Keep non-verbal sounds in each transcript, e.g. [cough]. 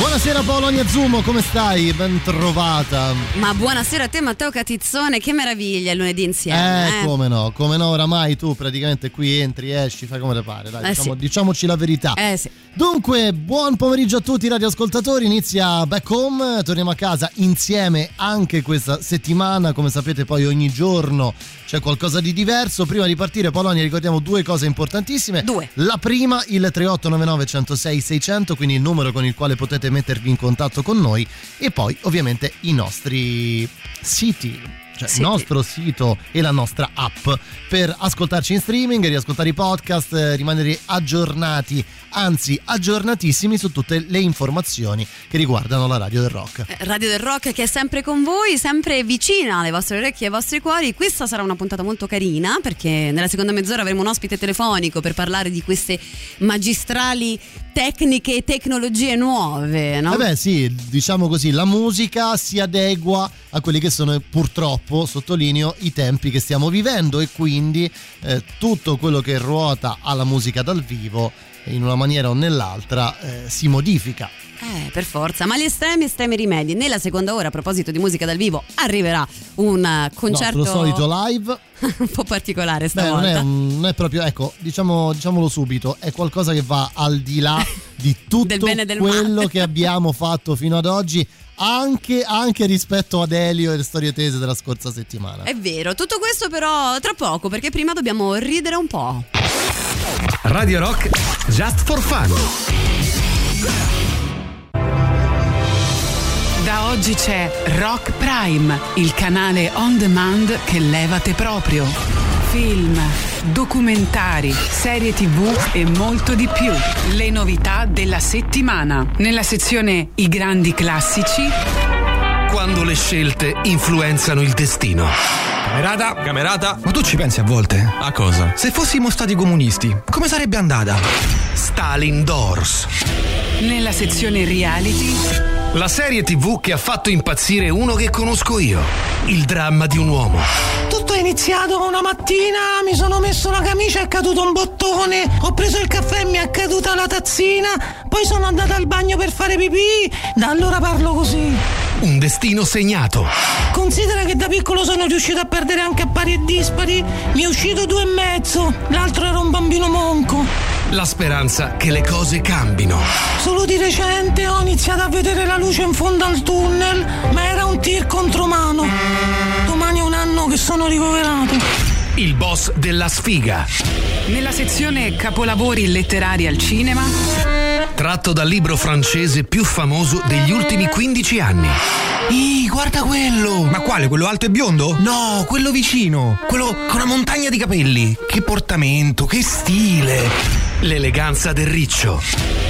Buonasera Paolo Zumo, come stai? Ben trovata. Ma buonasera a te Matteo Catizzone, che meraviglia il lunedì insieme. Eh, eh. come no, come no, oramai tu praticamente qui entri, esci, fai come te pare, dai, Eh, diciamo- sì. diciamoci la verità. Eh sì. Dunque, buon pomeriggio a tutti i radioascoltatori, inizia Back Home, torniamo a casa insieme anche questa settimana, come sapete poi ogni giorno c'è qualcosa di diverso. Prima di partire Polonia ricordiamo due cose importantissime. Due. La prima, il 3899 106 600, quindi il numero con il quale potete mettervi in contatto con noi e poi ovviamente i nostri siti. Cioè Siti. il nostro sito e la nostra app per ascoltarci in streaming, riascoltare i podcast, eh, rimanere aggiornati, anzi aggiornatissimi su tutte le informazioni che riguardano la radio del rock. Eh, Radio del Rock che è sempre con voi, sempre vicina alle vostre orecchie e ai vostri cuori. Questa sarà una puntata molto carina perché nella seconda mezz'ora avremo un ospite telefonico per parlare di queste magistrali tecniche e tecnologie nuove, no? Eh beh sì, diciamo così, la musica si adegua a quelli che sono purtroppo, sottolineo, i tempi che stiamo vivendo e quindi eh, tutto quello che ruota alla musica dal vivo in una maniera o nell'altra eh, si modifica. Eh, per forza, ma gli estremi estremi rimedi. Nella seconda ora, a proposito di musica dal vivo, arriverà un eh, concerto Nostro solito live [laughs] un po' particolare Beh, non stavolta. è, non è proprio, ecco, diciamo, diciamolo subito, è qualcosa che va al di là di [laughs] tutto Del del quello male. che abbiamo fatto fino ad oggi, anche, anche rispetto ad Elio e le storie tese della scorsa settimana. È vero, tutto questo però tra poco, perché prima dobbiamo ridere un po'. Radio Rock Just for Fun. Da oggi c'è Rock Prime, il canale on demand che levate proprio. Film, documentari, serie tv e molto di più. Le novità della settimana. Nella sezione I grandi classici Quando le scelte influenzano il destino. Camerata, camerata. Ma tu ci pensi a volte? A cosa? Se fossimo stati comunisti, come sarebbe andata? Stalin Doors. Nella sezione reality La serie tv che ha fatto impazzire uno che conosco io. Il dramma di un uomo. Tutto è iniziato una mattina, mi sono messo la camicia, è caduto un bottone, ho preso il caffè e mi è caduta la tazzina, poi sono andata al bagno per fare pipì, da allora parlo così. Un destino segnato. Considera che da piccolo sono riuscito a perdere anche a pari e dispari, mi è uscito due e mezzo, l'altro era un bambino monco. La speranza che le cose cambino. Solo di recente ho iniziato a vedere la luce in fondo al tunnel, ma era un tir contro mano. Domani è un anno che sono ricoverato. Il boss della sfiga. Nella sezione capolavori letterari al cinema Tratto dal libro francese più famoso degli ultimi 15 anni. Ih, guarda quello! Ma quale? Quello alto e biondo? No, quello vicino. Quello con una montagna di capelli. Che portamento, che stile. L'eleganza del riccio.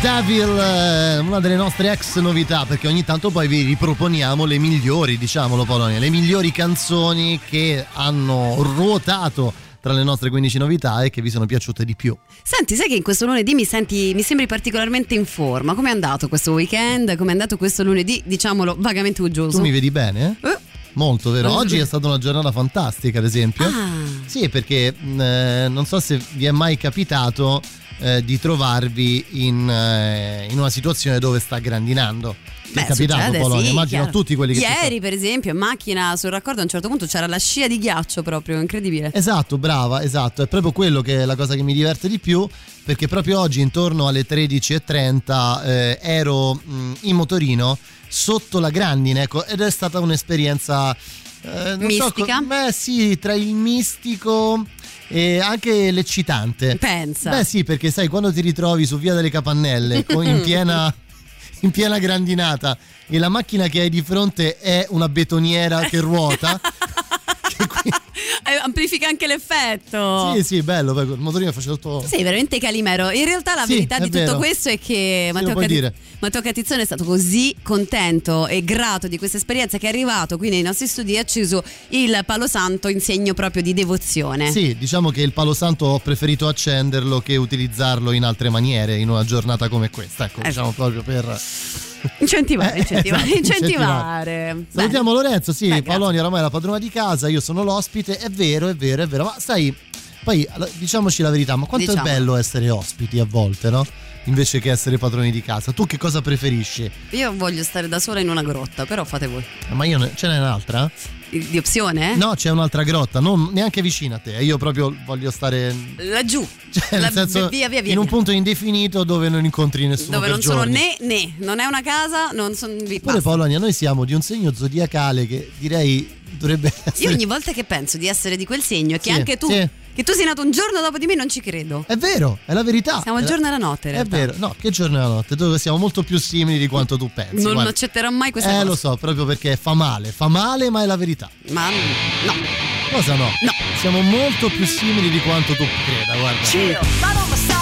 Devil, eh, una delle nostre ex novità, perché ogni tanto poi vi riproponiamo le migliori, diciamolo Polonia, le migliori canzoni che hanno ruotato tra le nostre 15 novità e che vi sono piaciute di più. Senti, sai che in questo lunedì mi, senti, mi sembri particolarmente in forma? Come è andato questo weekend? Come è andato questo lunedì, diciamolo, vagamente uggioso? Tu mi vedi bene? Eh? Molto vero. Oggi è stata una giornata fantastica, ad esempio. Ah, Sì, perché eh, non so se vi è mai capitato eh, di trovarvi in, eh, in una situazione dove sta grandinando. Beh, è capitato succede, Polonia? sì, Immagino a chiaro. tutti quelli che Ieri, per esempio, in macchina sul raccordo a un certo punto c'era la scia di ghiaccio proprio, incredibile. Esatto, brava, esatto, è proprio quello che è la cosa che mi diverte di più, perché proprio oggi intorno alle 13.30 eh, ero mh, in motorino sotto la grandine, ecco, ed è stata un'esperienza... eh, non so Mistica? co- beh sì, tra il mistico e anche l'eccitante. Pensa. Beh sì, perché sai, quando ti ritrovi su Via delle Capannelle [laughs] in piena... In piena grandinata e la macchina che hai di fronte è una betoniera che ruota. [laughs] [laughs] che qui- Eh, amplifica anche l'effetto. Sì, sì, bello, poi il motorino faceva tutto. Sei veramente calimero. In realtà la Sì, verità di tutto vero. questo è che Matteo, Cati- dire. Matteo Catizzone è stato così contento e grato di questa esperienza che è arrivato qui nei nostri studi e ha acceso il palo santo in segno proprio di devozione. Sì, diciamo che il palo santo ho preferito accenderlo che utilizzarlo in altre maniere in una giornata come questa. Ecco, Eh, diciamo proprio per. Incentivare, Eh, incentivare, esatto, incentivare. Salutiamo Lorenzo, sì, Beh, grazie. Polonia oramai è la padrona di casa, io sono l'ospite, è vero, è vero, è vero, ma sai, poi diciamoci la verità, ma quanto Diciamo. è bello essere ospiti a volte, no? Invece che essere padroni di casa. Tu che cosa preferisci? Io voglio stare da sola in una grotta, però fate voi. Ma io ne- ce n'è un'altra? Di opzione? eh? No, c'è un'altra grotta, non neanche vicina a te. Io proprio voglio stare Laggiù. [laughs] Cioè, La- nel senso, via, via, via. in un punto indefinito dove non incontri nessuno. Dove non sono giorni. né né, non è una casa, non sono. Pure Polonia, noi siamo di un segno zodiacale che direi dovrebbe essere. Io ogni volta che penso di essere di quel segno e che Sì, anche tu, sì. Che tu sei nato un giorno dopo di me, non ci credo. È vero, è la verità. Siamo il giorno e la notte, È vero, no, che giorno e la notte, dove siamo molto più simili di quanto tu pensi. non guarda. accetterò mai questa eh, cosa. lo so, proprio perché fa male, fa male, ma è la verità. Ma no. Cosa no? No. Siamo molto più simili di quanto tu creda, guarda. Chill. Right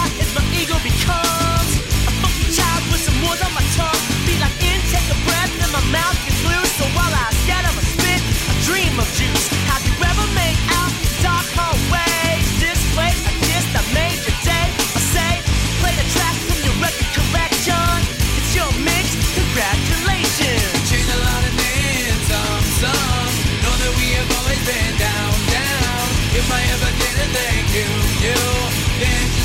dance.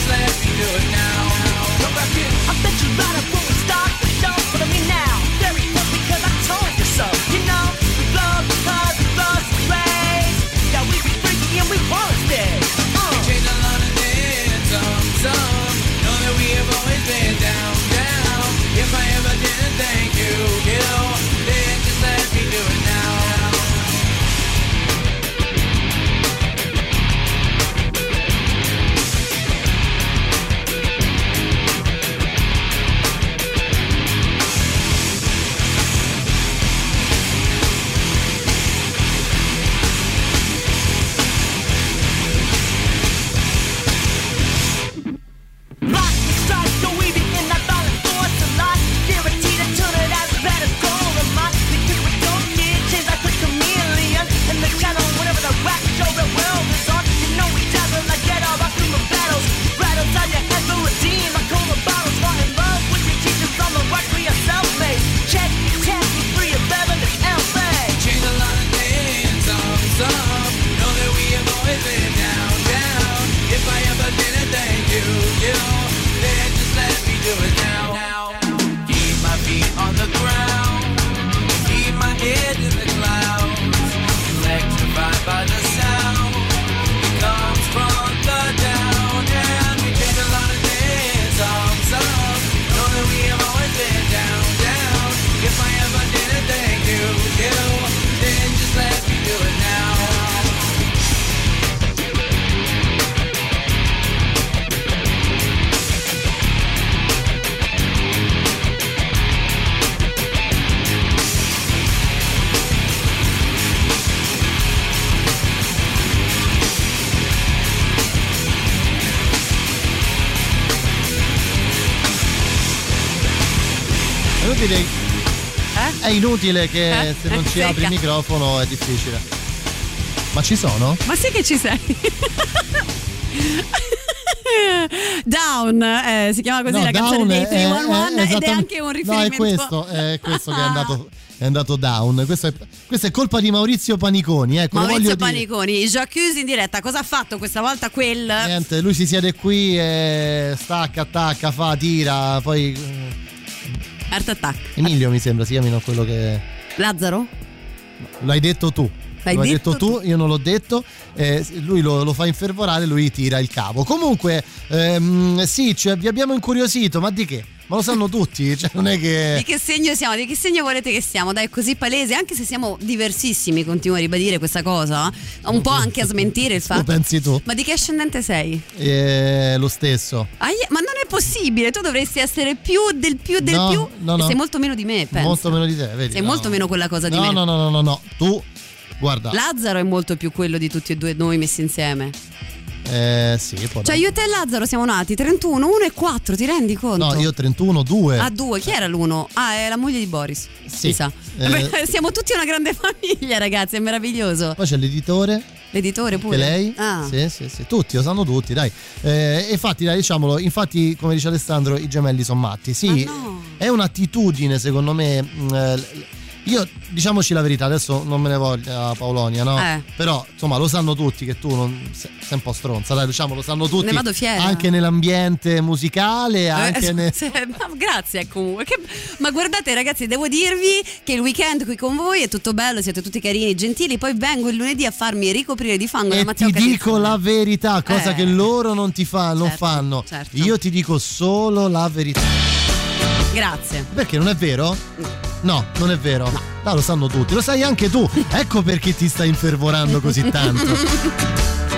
Inutile che Eh? se non ci apri il microfono è difficile. Ma ci sono? Ma sì che ci sei. Down, eh, si chiama così No, la canzone dei è- 311 è- ed è anche un No, è riferimento. questo, è [laughs] questo che è andato, è andato down. Questo è, questa è colpa di Maurizio Paniconi. Ecco, Maurizio. Paniconi, Jacques in diretta, cosa ha fatto questa volta quel... Niente, lui si siede qui e stacca, attacca, fa, tira. Poi. Eh, Art Attack. Emilio mi sembra si chiamino quello che. Lazzaro? L'hai detto tu. L'hai detto detto tu, io non l'ho detto. eh, lui lo, lo fa infervorare, lui tira il cavo. Comunque, ehm, sì, cioè, vi abbiamo incuriosito, ma di che? Ma lo sanno tutti, cioè non è Di che. che segno siamo? Di che segno volete che siamo? Dai, è così palese, anche se siamo diversissimi, continuo a ribadire questa cosa. Un po' anche a smentire il [laughs] Lo fatto. pensi tu? Ma di che ascendente sei? Eh, lo stesso. Aia, ma non è possibile, tu dovresti essere più del più del No, più. no, no. Sei molto meno di me, penso. Molto meno di te, vedi? Sei no. molto meno quella cosa di no, me. No, no, no, no, no. Tu, guarda. Lazzaro è molto più quello di tutti e due noi messi insieme. Eh, sì, può Cioè, darsi. io e te e Lazzaro siamo nati 31, 1 e 4, ti rendi conto? No, io 31, 2. Ah, due. Chi era l'uno? Ah, è la moglie di Boris. Sì. Mi sa. Eh. Beh, [laughs] siamo tutti una grande [laughs] famiglia, ragazzi, è meraviglioso. Poi c'è l'editore. L'editore pure. Che lei? Ah. Sì, sì, sì, tutti, lo sanno tutti, dai. Eh, infatti, dai, diciamolo, infatti, come dice Alessandro, i gemelli sono matti. Sì, Ma no. è un'attitudine, secondo me. mh, eh, io, diciamoci la verità, adesso non me ne voglia Paolonia, no? Eh. Però, insomma, lo sanno tutti che tu non, sei, sei un po' stronza, dai, diciamo, lo sanno tutti. Ne vado fiera. Anche nell'ambiente musicale, anche Eh, ne- se- ma grazie comunque. Che- ma guardate ragazzi, devo dirvi che il weekend qui con voi è tutto bello, siete tutti carini, gentili. Poi vengo il lunedì a farmi ricoprire di fango da E Matteo ti dico la verità, cosa Eh. che loro non ti fa, non Certo, fanno. certo. Io ti dico solo la verità. Grazie. Perché non è vero? No, non è vero. No. lo sanno tutti, lo sai anche tu. [laughs] Ecco perché ti stai infervorando così tanto. [laughs]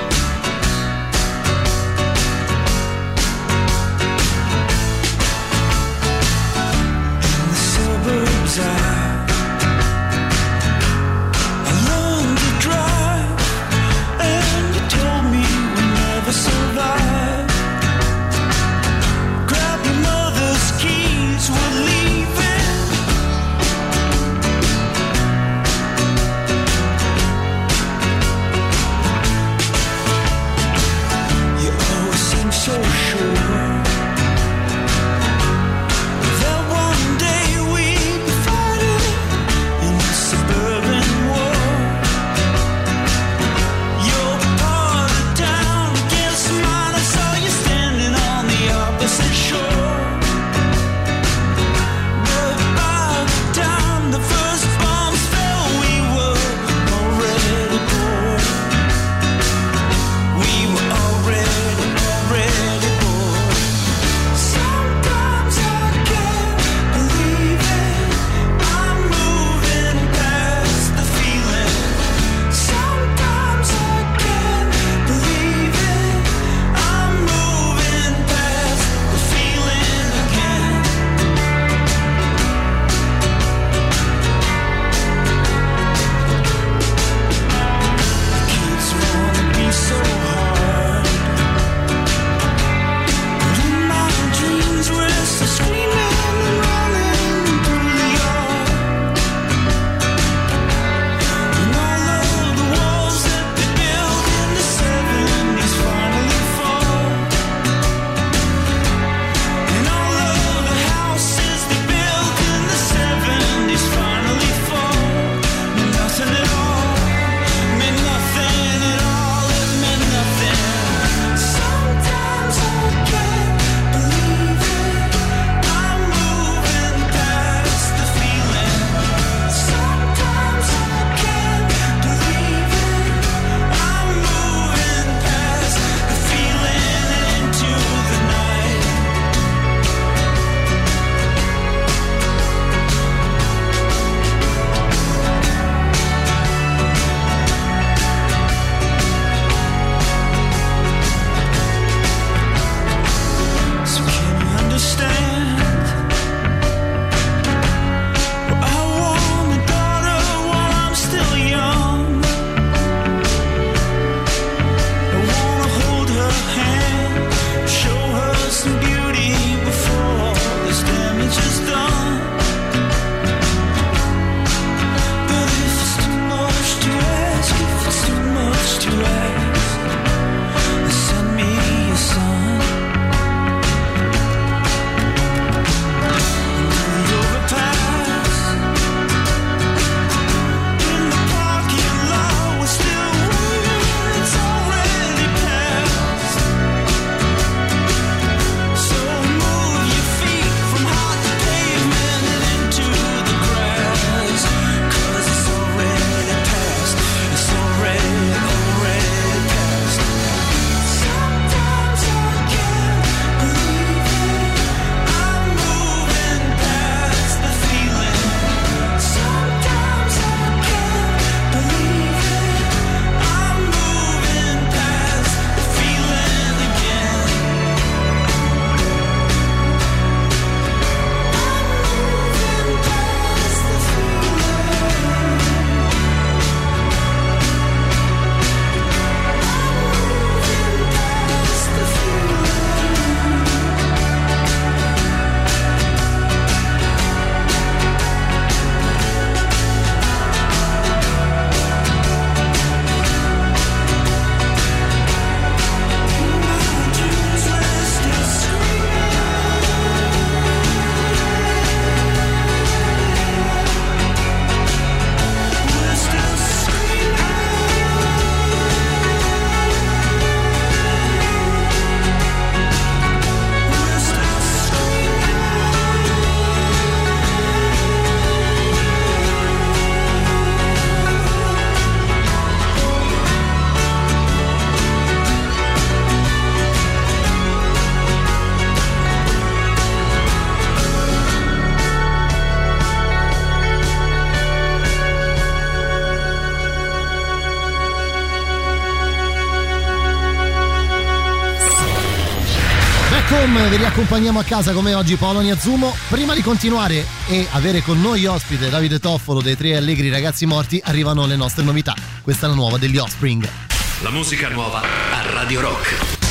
Riaccompagniamo a casa come oggi Paolo Niazzumo. Prima di continuare e avere con noi ospite Davide Toffolo dei Tre Allegri Ragazzi Morti, arrivano le nostre novità. Questa è la nuova degli Offspring. La musica nuova a Radio Rock.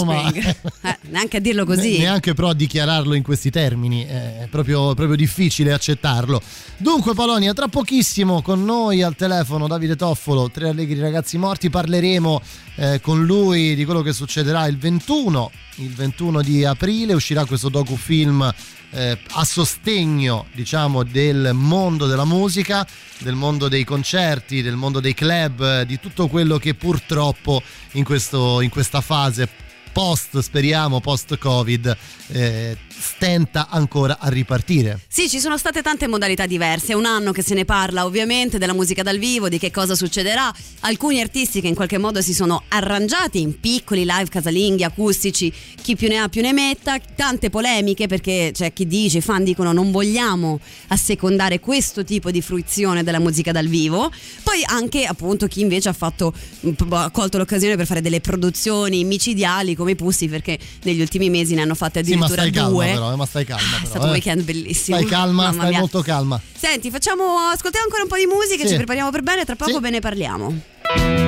Insomma. [laughs] Eh, neanche a dirlo così. Ne- neanche però a dichiararlo in questi termini, è proprio, proprio difficile accettarlo. Dunque, Polonia, tra pochissimo con noi al telefono Davide Toffolo, Tre Allegri Ragazzi Morti, parleremo eh, con lui di quello che succederà il 21, il 21 di aprile, uscirà questo docufilm eh, a sostegno, diciamo, del mondo della musica, del mondo dei concerti, del mondo dei club, di tutto quello che purtroppo in, questo, in questa fase post, speriamo, post Covid, eh, stenta ancora a ripartire. Sì, ci sono state tante modalità diverse. È un anno che se ne parla ovviamente della musica dal vivo, di che cosa succederà. Alcuni artisti che in qualche modo si sono arrangiati in piccoli live casalinghi, acustici, chi più ne ha più ne metta. Tante polemiche perché c'è chi dice, i fan dicono non vogliamo assecondare questo tipo di fruizione della musica dal vivo. Poi anche appunto chi invece ha fatto ha colto l'occasione per fare delle produzioni micidiali come i Pussi perché negli ultimi mesi ne hanno fatte Sì, ma addirittura stai calma due. però, eh, ma stai calma. È però, stato un eh. weekend bellissimo. Stai calma, Mamma stai mia. molto calma. Senti, facciamo, ascoltiamo ancora un po' di musica, Sì. ci prepariamo per bene, tra poco Sì. ve ne parliamo.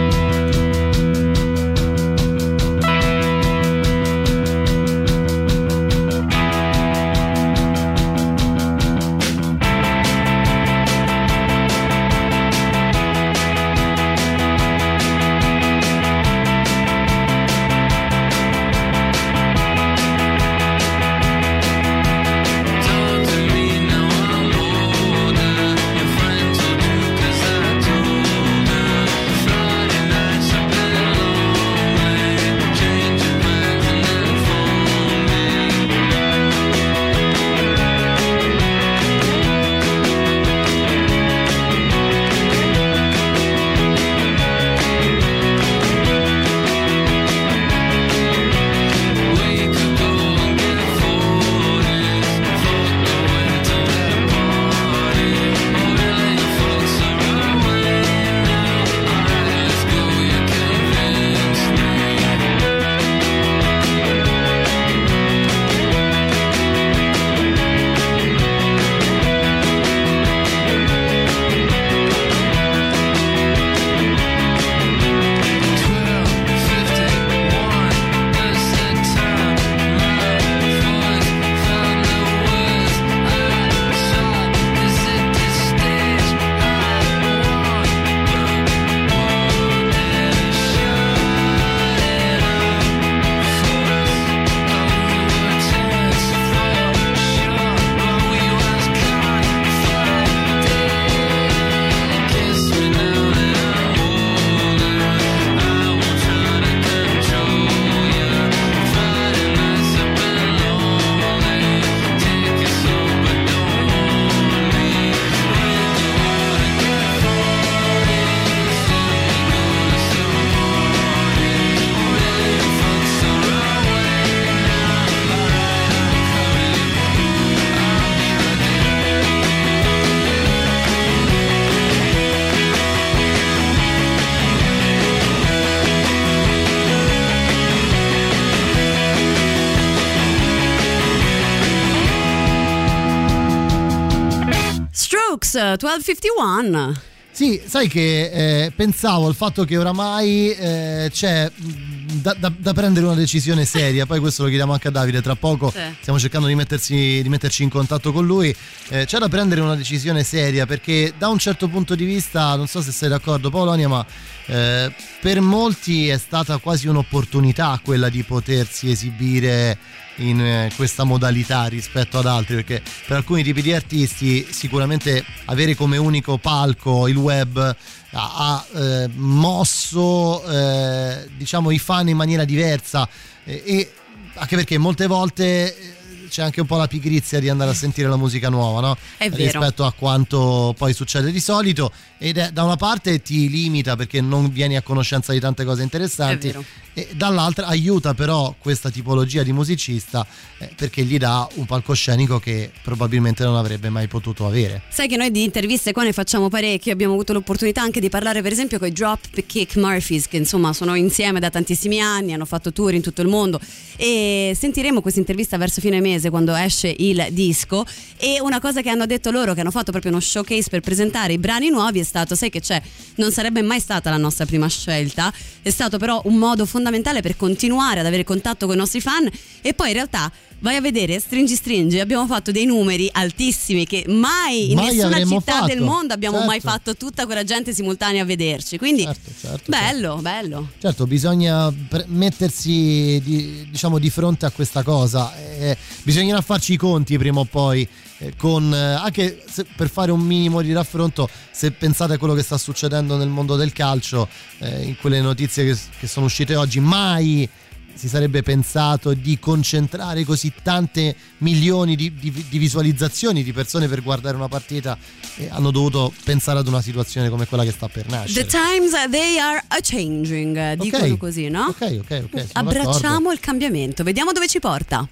1251. Sì, sai che eh, pensavo al fatto che oramai eh, c'è mh, da, da- da prendere una decisione seria, poi questo lo chiediamo anche a Davide, tra poco Sì. stiamo cercando di, mettersi- di metterci in contatto con lui, Eh, c'è da prendere una decisione seria perché da un certo punto di vista, non so se sei d'accordo Paolonia, ma eh, per molti è stata quasi un'opportunità quella di potersi esibire in eh, questa modalità rispetto ad altri perché per alcuni tipi di artisti sicuramente avere come unico palco il web ha, ha, eh, mosso eh, diciamo i fan in maniera diversa eh, e anche perché molte volte eh, c'è anche un po' la pigrizia di andare a sentire la musica nuova, no? È vero. Rispetto a quanto poi succede di solito ed è da una parte ti limita perché non vieni a conoscenza di tante cose interessanti e dall'altra aiuta però questa tipologia di musicista eh, perché gli dà un palcoscenico che probabilmente non avrebbe mai potuto avere. Sai che noi di interviste qua ne facciamo parecchie, abbiamo avuto l'opportunità anche di parlare per esempio con i Drop Kick Murphys che insomma sono insieme da tantissimi anni, hanno fatto tour in tutto il mondo e sentiremo questa intervista verso fine mese quando esce il disco. E una cosa che hanno detto loro che hanno fatto proprio uno showcase per presentare i brani nuovi è stato, sai che c'è, non sarebbe mai stata la nostra prima scelta, è stato però un modo fondamentale per continuare ad avere contatto con i nostri fan. E poi in realtà vai a vedere stringi stringi abbiamo fatto dei numeri altissimi che mai in Mai nessuna città del fatto, mondo abbiamo certo. mai fatto tutta quella gente simultanea a vederci quindi certo, bello bello Certo, bisogna pre- mettersi di, diciamo, di fronte a questa cosa, eh, bisognerà farci i conti prima o poi. eh, Con, eh, anche per fare un minimo di raffronto, se pensate a quello che sta succedendo nel mondo del calcio, eh, in quelle notizie che, che sono uscite oggi, mai si sarebbe pensato di concentrare così tante milioni di, di- di visualizzazioni di persone per guardare una partita e hanno dovuto pensare ad una situazione come quella che sta per nascere. the times they are a changing eh, dicono così no? Ok, ok, ok. sono d'accordo. abbracciamo il cambiamento vediamo dove ci porta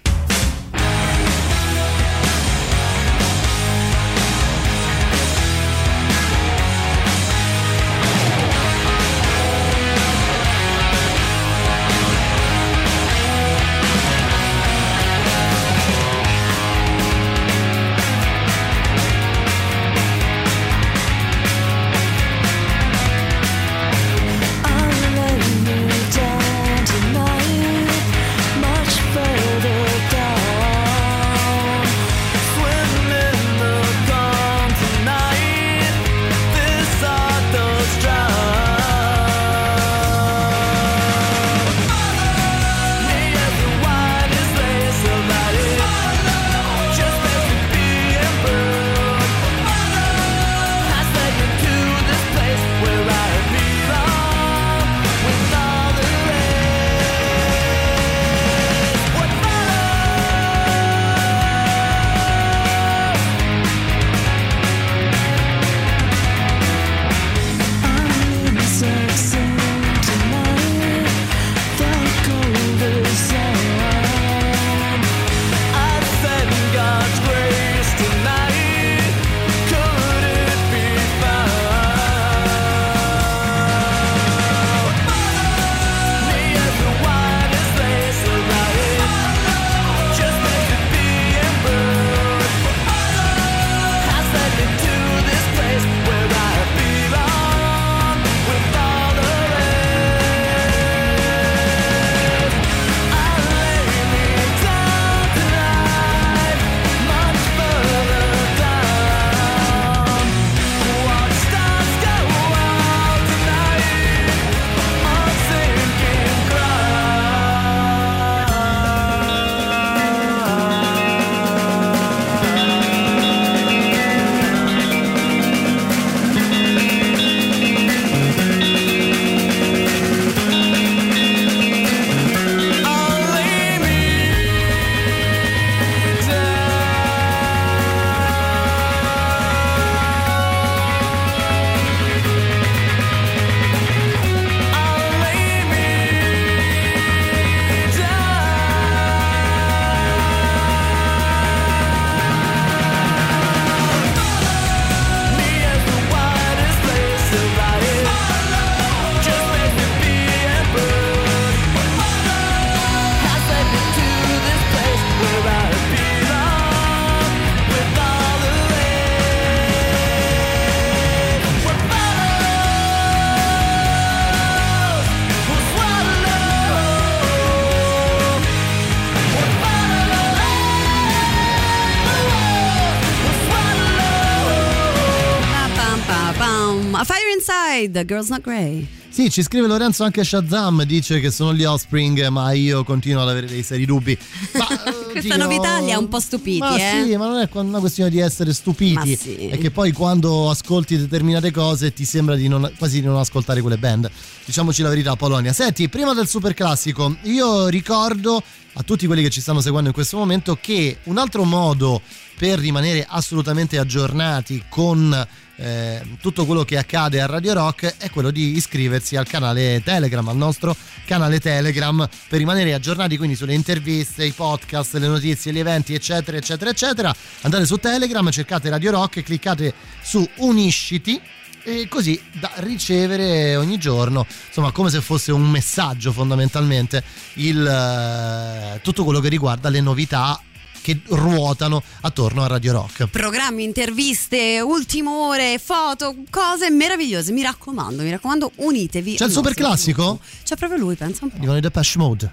Ride, Girls Not Grey. Sì, ci scrive Lorenzo anche Shazam, dice che sono gli Offspring, ma io continuo ad avere dei seri dubbi. Ma, [laughs] Questa oddio, novità li ha un po' stupiti, Ma eh. sì, ma non è una questione di essere stupiti, sì. è che poi quando ascolti determinate cose ti sembra di non, quasi di non ascoltare quelle band. Diciamoci la verità, Polonia. Senti, prima del super classico, io ricordo a tutti quelli che ci stanno seguendo in questo momento che un altro modo per rimanere assolutamente aggiornati con eh, tutto quello che accade a Radio Rock è quello di iscriversi al canale Telegram, al nostro canale Telegram per rimanere aggiornati quindi sulle interviste, i podcast, le notizie, gli eventi eccetera eccetera eccetera. Andate su Telegram, cercate Radio Rock, cliccate su Unisciti e così da ricevere ogni giorno, insomma, come se fosse un messaggio fondamentalmente, il, eh, tutto quello che riguarda le novità che ruotano attorno a Radio Rock. Programmi, interviste, ultime ore, foto, cose meravigliose. Mi raccomando, mi raccomando, unitevi. C'è il super classico? C'è proprio lui, pensa un po'. Dicono i Depeche Mode.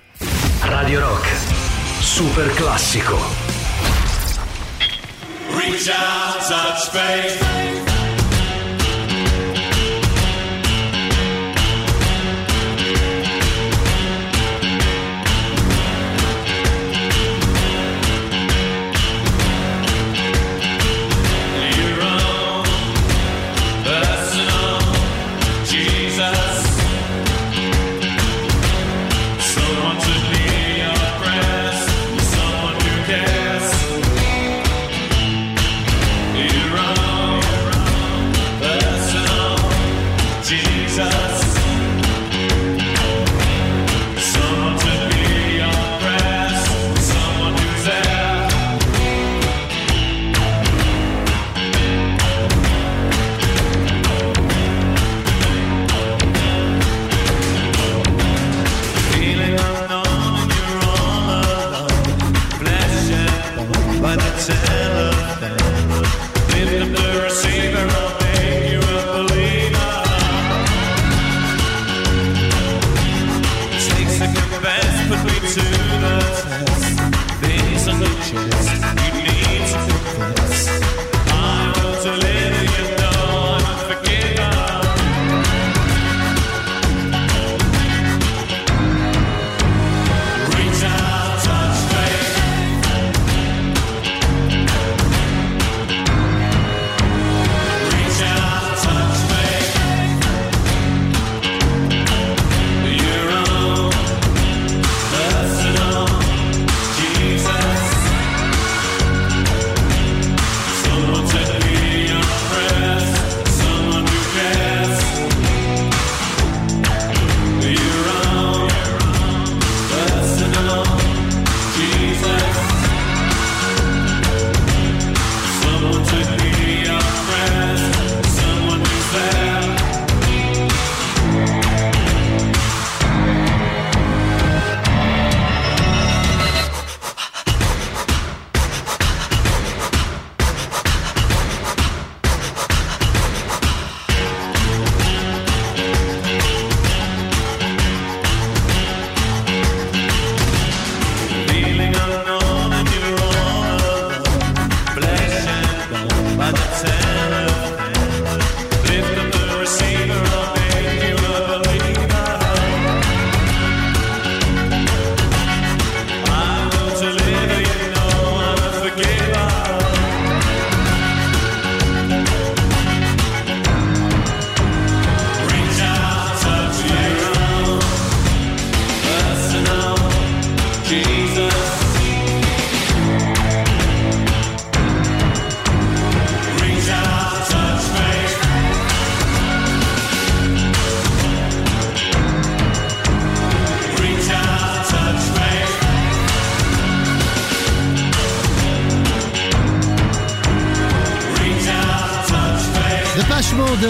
Radio Rock. Super classico. Reach out, touch faith.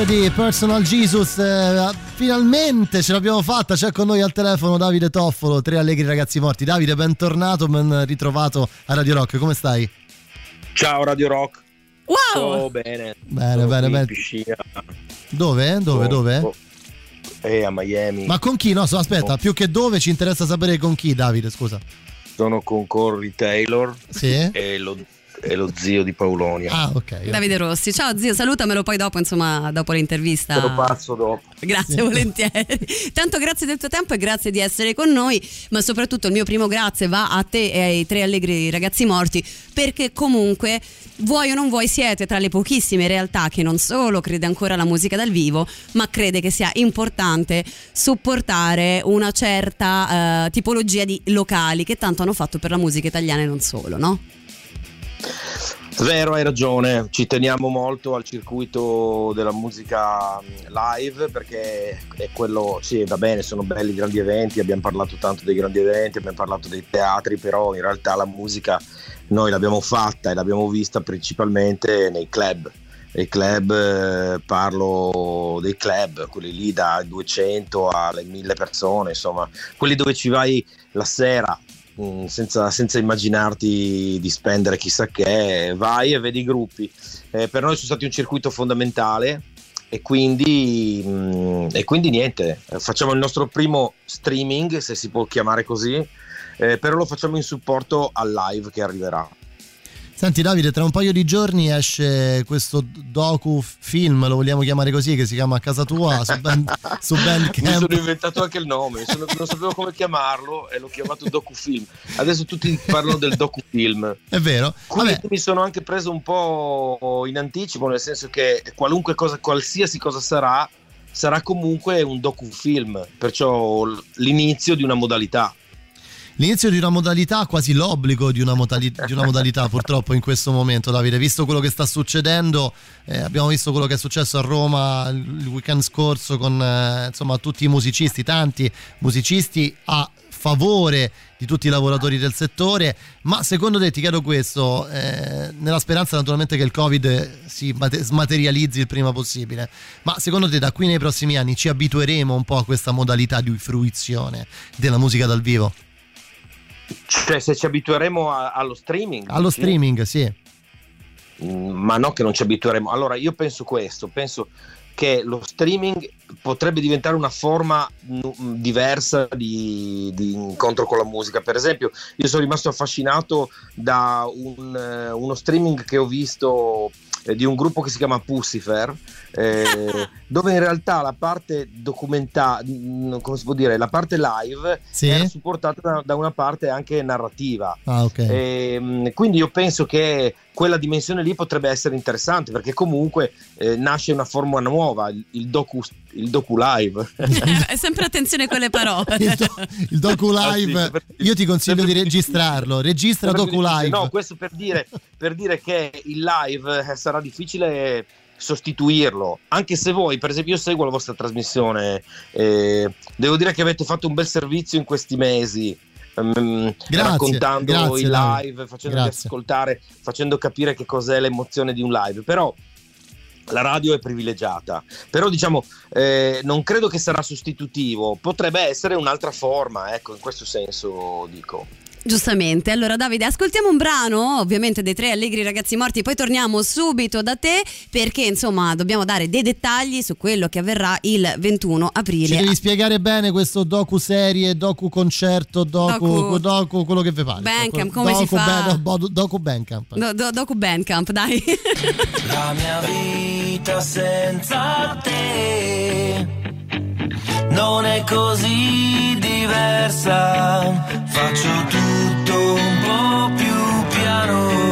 Di Personal Jesus, eh, finalmente ce l'abbiamo fatta, c'è con noi al telefono Davide Toffolo, tre allegri ragazzi morti. Davide, bentornato, ben ritrovato a Radio Rock, come stai? Ciao Radio Rock. Wow! Sto bene. Bene, Sono bene, bene. piscina. Dove? Dove? Oh, Dove? oh. Eh, a Miami. Ma con chi? No, so, aspetta, Oh. più che dove ci interessa sapere con chi, Davide, scusa. Sono con Corey Taylor Sì? e lo, è lo zio di Paolonia. Ah, ok. Davide Rossi. Ciao zio, salutamelo poi dopo, insomma, dopo l'intervista. Te lo passo dopo. Grazie, volentieri. Tanto grazie del tuo tempo e grazie di essere con noi, ma soprattutto il mio primo grazie va a te e ai tre allegri ragazzi morti, perché comunque, vuoi o non vuoi, siete tra le pochissime realtà che non solo crede ancora alla musica dal vivo, ma crede che sia importante supportare una certa eh, tipologia di locali che tanto hanno fatto per la musica italiana e non solo, no? Vero, hai ragione, ci teniamo molto al circuito della musica mh, live perché è quello, sì va bene, sono belli i grandi eventi, abbiamo parlato tanto dei grandi eventi, abbiamo parlato dei teatri, però in realtà la musica noi l'abbiamo fatta e l'abbiamo vista principalmente nei club. I club, eh, parlo dei club, quelli lì da 200 alle 1000 persone, insomma, quelli dove ci vai la sera mm, senza, senza immaginarti di spendere chissà che, vai e vedi i gruppi. Eh, per noi sono stati un circuito fondamentale e quindi, mm, e quindi niente, facciamo il nostro primo streaming, se si può chiamare così, eh, però lo facciamo in supporto al live che arriverà. Senti Davide, tra un paio di giorni esce questo docu film, lo vogliamo chiamare così, che si chiama A casa tua su, band, su [laughs] Mi Bandcamp. sono inventato anche il nome, sono- non sapevo come chiamarlo e l'ho chiamato docufilm. Adesso tutti parlano del docufilm. È vero? Mi sono anche preso un po' in anticipo, nel senso che qualunque cosa, qualsiasi cosa sarà, sarà comunque un docufilm, perciò l'inizio di una modalità. L'inizio di una modalità, quasi l'obbligo di una, modali- di una modalità [laughs] purtroppo in questo momento Davide, visto quello che sta succedendo, eh, abbiamo visto quello che è successo a Roma il weekend scorso con eh, insomma tutti i musicisti, tanti musicisti a favore di tutti i lavoratori del settore, ma secondo te ti chiedo questo, eh, nella speranza naturalmente che il Covid si mate- smaterializzi il prima possibile, ma secondo te da qui nei prossimi anni ci abitueremo un po' a questa modalità di fruizione della musica dal vivo? Cioè, se ci abitueremo a- allo streaming. Allo sì? streaming, sì. Mm, ma no che non ci abitueremo. Allora, io penso questo, penso che lo streaming potrebbe diventare una forma mm, diversa di, di incontro con la musica. Per esempio, io sono rimasto affascinato da un, eh, uno streaming che ho visto eh, di un gruppo che si chiama Pussifer, eh, [laughs] dove in realtà la parte documentata, come si può dire, la parte live Sì. era supportata da, da una parte anche narrativa. Ah, ok. Ehm, quindi io penso che quella dimensione lì potrebbe essere interessante perché comunque eh, nasce una forma nuova, il, il docu, il docu live. [laughs] È sempre attenzione con le parole. Il, do- il docu live, [laughs] Ah, sì, io ti consiglio di registrarlo. Registra docu live. No, questo per dire, per dire che il live eh, sarà difficile sostituirlo, anche se voi, per esempio, io seguo la vostra trasmissione, eh, devo dire che avete fatto un bel servizio in questi mesi. ehm, Grazie, raccontando grazie, i live, facendovi Grazie. ascoltare, facendo capire che cos'è l'emozione di un live. Però la radio è privilegiata, però diciamo eh, non credo che sarà sostitutivo, potrebbe essere un'altra forma, ecco, in questo senso dico. Giustamente, allora Davide, ascoltiamo un brano, ovviamente dei tre allegri ragazzi morti, poi torniamo subito da te perché insomma dobbiamo dare dei dettagli su quello che avverrà il 21 Ci aprile. devi spiegare bene questo docu serie, docu concerto, docu, Docu- docu quello che vi pare. Bandcamp, Docu- come si docu fa? Ban- bodu- docu Bandcamp. Do, do, docu Bandcamp, dai. La mia vita senza te non è così diversa. Faccio tutto un po' più piano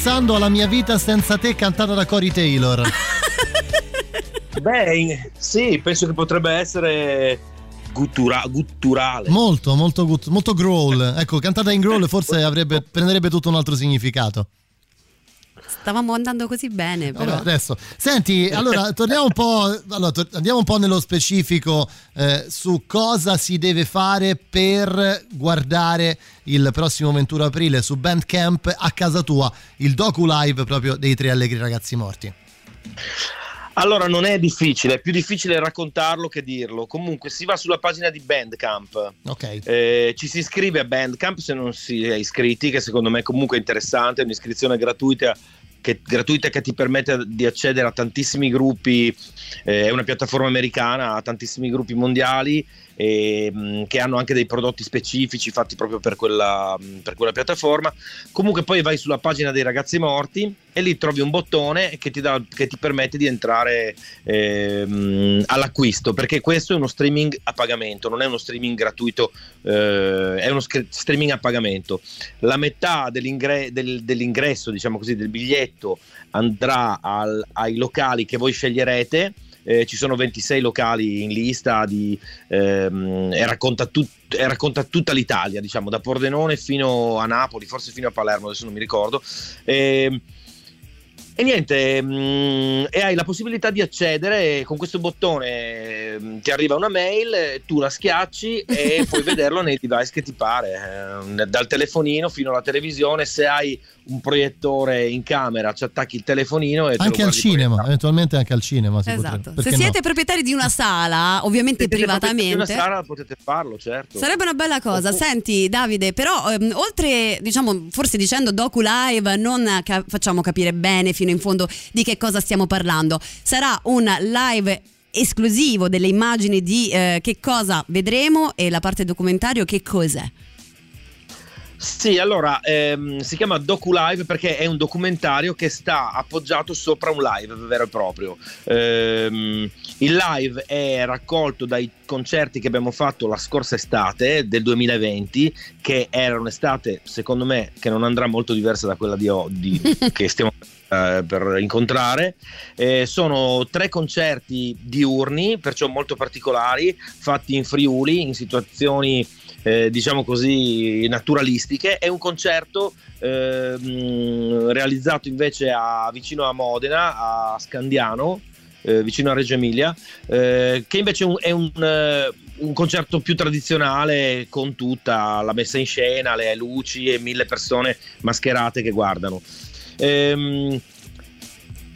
pensando alla mia vita senza te cantata da Cory Taylor. [laughs] Beh, sì, penso che potrebbe essere guttura- gutturale. Molto, molto, gut- molto growl. Ecco, cantata in growl forse avrebbe, prenderebbe tutto un altro significato. Stavamo andando così bene, però. Vabbè, adesso. Senti, allora torniamo un po', allora, tor- andiamo un po' nello specifico eh, su cosa si deve fare per guardare il prossimo 21 aprile su Bandcamp a casa tua il docu live proprio dei tre allegri ragazzi morti. Allora, non è difficile, è più difficile raccontarlo che dirlo. Comunque, si va sulla pagina di Bandcamp. Ok. Eh, ci si iscrive a Bandcamp se non si è iscritti, che secondo me comunque è interessante, è un'iscrizione gratuita che, gratuita che ti permette di accedere a tantissimi gruppi, eh, è una piattaforma americana, ha tantissimi gruppi mondiali e, mh, che hanno anche dei prodotti specifici fatti proprio per quella, mh, per quella piattaforma. Comunque poi vai sulla pagina dei ragazzi morti e lì trovi un bottone che ti, dà- che ti permette di entrare ehm, all'acquisto, perché questo è uno streaming a pagamento, non è uno streaming gratuito, eh, è uno scr- streaming a pagamento. La metà dell'ingre- del- dell'ingresso, diciamo così, del biglietto andrà al- ai locali che voi sceglierete. Eh, ci sono 26 locali in lista di, ehm, e, racconta tut- e racconta tutta l'Italia, diciamo, da Pordenone fino a Napoli, forse fino a Palermo, adesso non mi ricordo. Ehm, e niente, mm, e hai la possibilità di accedere con questo bottone, mm, ti arriva una mail, tu la schiacci e [laughs] puoi vederlo nei device che ti pare, eh, dal telefonino fino alla televisione, se hai un proiettore in camera ci attacchi il telefonino e te lo Anche al cinema, eventualmente anche al cinema. Si Esatto. Se perché no? siete proprietari di una sala, ovviamente Se siete privatamente. di Una sala potete farlo, certo. Sarebbe una bella cosa. Senti, Davide, però ehm, oltre, diciamo, forse dicendo docu live, non ca- facciamo capire bene fino in fondo di che cosa stiamo parlando. Sarà un live esclusivo delle immagini di eh, che cosa vedremo e la parte documentario che cos'è. Sì, allora ehm, si chiama Docu Live perché è un documentario che sta appoggiato sopra un live vero e proprio. Ehm, il live è raccolto dai concerti che abbiamo fatto la scorsa estate del 2020, che era un'estate, secondo me, che non andrà molto diversa da quella di oggi [laughs] che stiamo eh, per incontrare. Eh, sono tre concerti diurni, perciò molto particolari, fatti in Friuli, in situazioni eh, diciamo così naturalistiche. È un concerto ehm, realizzato invece a, vicino a Modena, a Scandiano. eh, vicino a Reggio Emilia, eh, che invece è un, è un, eh, un concerto più tradizionale con tutta la messa in scena, le luci e mille persone mascherate che guardano. Ehm,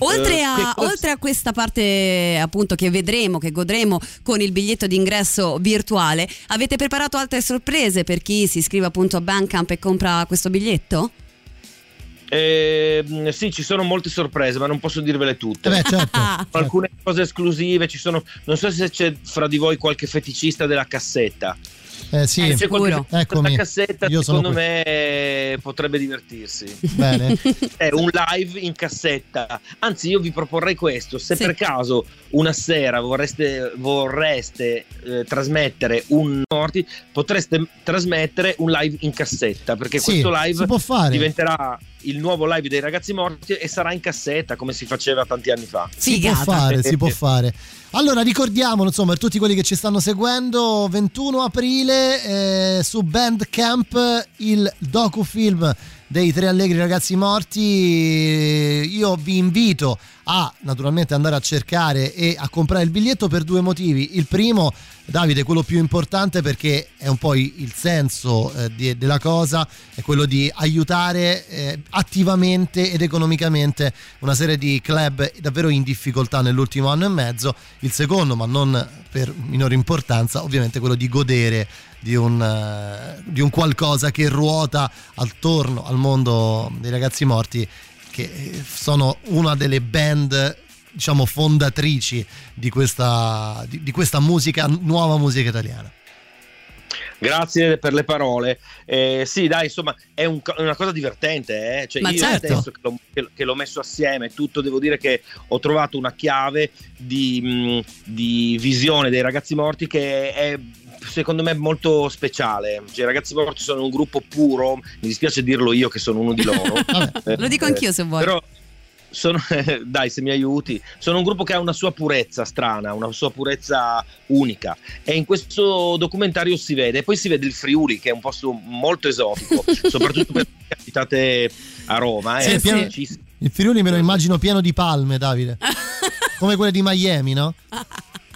Oltre eh, a, che cosa- oltre a questa parte appunto che vedremo, che godremo con il biglietto d'ingresso virtuale, avete preparato altre sorprese per chi si iscrive appunto a Bandcamp e compra questo biglietto? Ehm, sì, ci sono molte sorprese, ma non posso dirvele tutte. Eh beh, certo. [laughs] Alcune cose esclusive, ci sono. Non so se c'è fra di voi qualche feticista della cassetta. Eh sì, qualche feticista eccomi. cassetta, Io secondo me potrebbe divertirsi. Bene. È [laughs] un live in cassetta. Anzi, io vi proporrei questo: se per caso una sera vorreste, vorreste eh, trasmettere un morti, potreste trasmettere un live in cassetta. Perché Sì, questo live si può fare. diventerà il nuovo live dei ragazzi morti e sarà in cassetta come si faceva tanti anni fa. Si può fare, si può fare. Allora ricordiamolo, insomma, per tutti quelli che ci stanno seguendo, 21 aprile eh, su Bandcamp il docufilm dei tre allegri ragazzi morti. Io vi invito a naturalmente andare a cercare e a comprare il biglietto per due motivi. Il primo, Davide, quello più importante perché è un po' il senso eh, di- della cosa, è quello di aiutare eh, attivamente ed economicamente una serie di club davvero in difficoltà nell'ultimo anno e mezzo. Il secondo, ma non per minore importanza, ovviamente quello di godere di un, eh, di un qualcosa che ruota attorno al mondo dei ragazzi morti che eh, sono una delle band diciamo fondatrici di questa, di, di questa musica nuova musica italiana Grazie per le parole. Eh, sì, dai, insomma, è un una cosa divertente. Eh? Cioè, io certo. adesso che l'ho, che- che l'ho messo assieme tutto, devo dire che ho trovato una chiave di, mh, di visione dei ragazzi morti che è secondo me molto speciale. Cioè, I ragazzi morti sono un gruppo puro, mi dispiace dirlo io che sono uno di loro. [laughs] Eh, Lo dico anch'io se vuoi. Però sono, [laughs] dai, se mi aiuti, sono un gruppo che ha una sua purezza strana, una sua purezza unica. E in questo documentario si vede. E poi si vede il Friuli, che è un posto molto esotico, [laughs] soprattutto per voi abitate a Roma. Sì, è è pieno- il Friuli me lo immagino pieno di palme Davide come quelle di Miami no?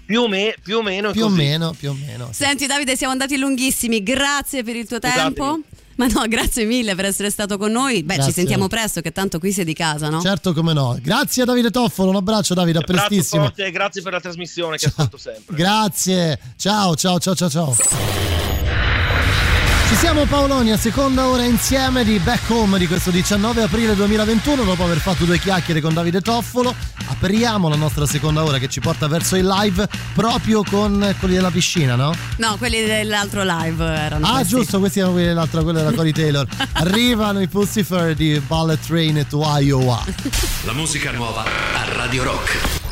Più o, me- più o meno. più o così. meno più o meno. Senti Davide, siamo andati lunghissimi, grazie per il tuo Scusatemi. tempo. Ma no, grazie mille per essere stato con noi. Beh, Grazie. ci sentiamo presto, che tanto qui sei di casa, no? certo come no grazie a Davide Toffolo un abbraccio Davide a abbraccio prestissimo forte e grazie per la trasmissione che ascolto sempre. Grazie, ciao ciao ciao ciao ciao. Ci siamo Paoloni a seconda ora insieme di Back Home di questo 19 aprile 2021 dopo aver fatto due chiacchiere con Davide Toffolo apriamo la nostra seconda ora che ci porta verso il live proprio con quelli della piscina no? No, quelli dell'altro live erano Ah questi. giusto questi erano quelli dell'altra quella della Cory Taylor [laughs] arrivano i Pussifer di Bullet Train to Iowa La musica nuova a Radio Rock.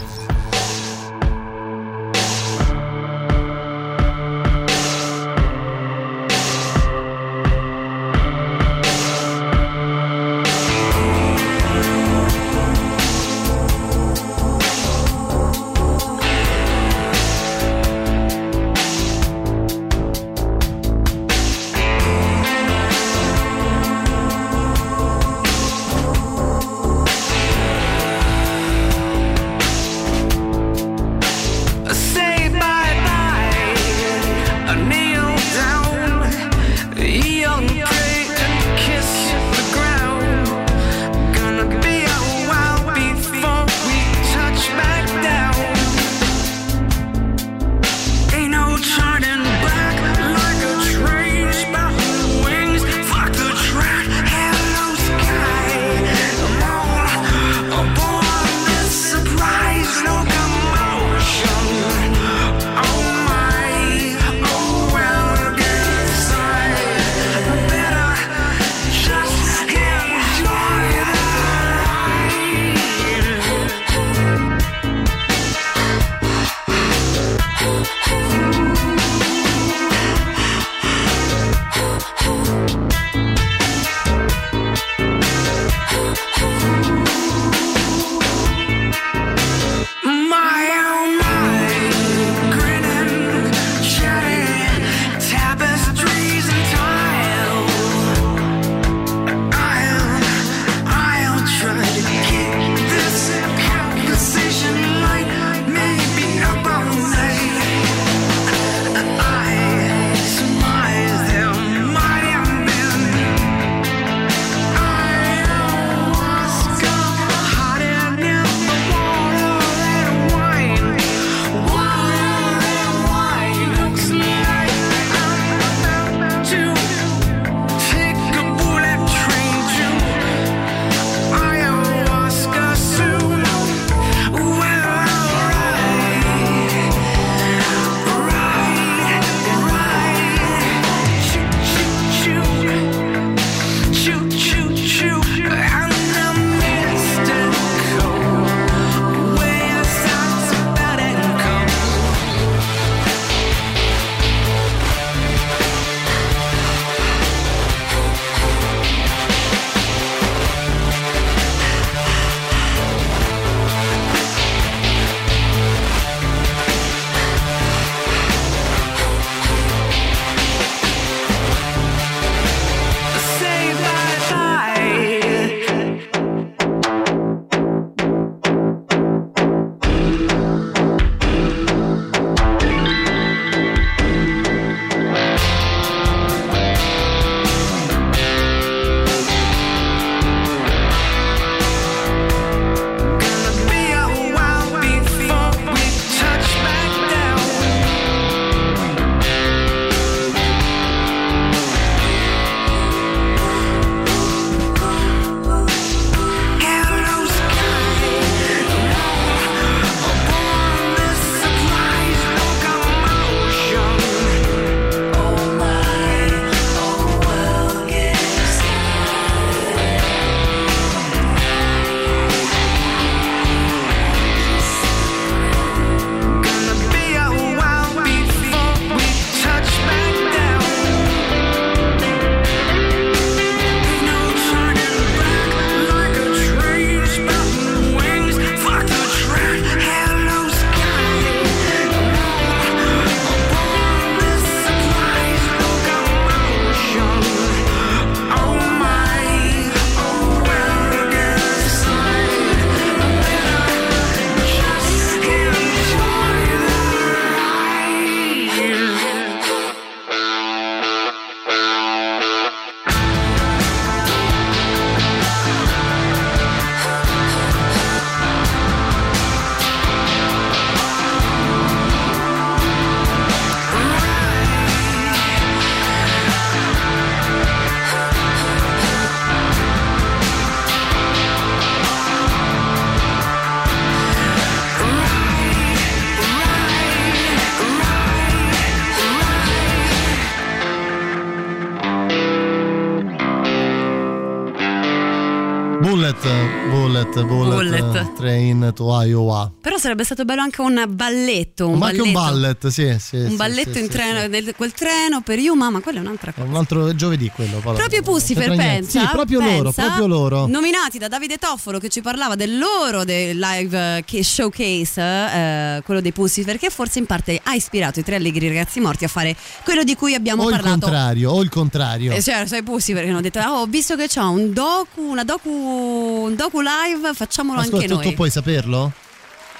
Train to Iowa. Però sarebbe stato bello anche un balletto. Un Ma anche balletto, un ballet, sì, sì. un sì, balletto sì, in treno, nel- quel treno per you, mamma, quella è un'altra cosa. Un altro giovedì quello. Paola. Proprio Pussifer, pensa. Sì, proprio loro, pensa, proprio loro. Nominati da Davide Toffolo che ci parlava del loro del live eh, che showcase, eh, quello dei Pussifer, che forse in parte ha ispirato i tre allegri ragazzi morti a fare quello di cui abbiamo O il parlato. contrario, o il contrario. Eh, cioè, sai Pussifer che hanno detto, "Ah, ho visto che c'è un docu, una docu, un docu live, facciamolo Ascolta, anche noi. tu puoi saperlo?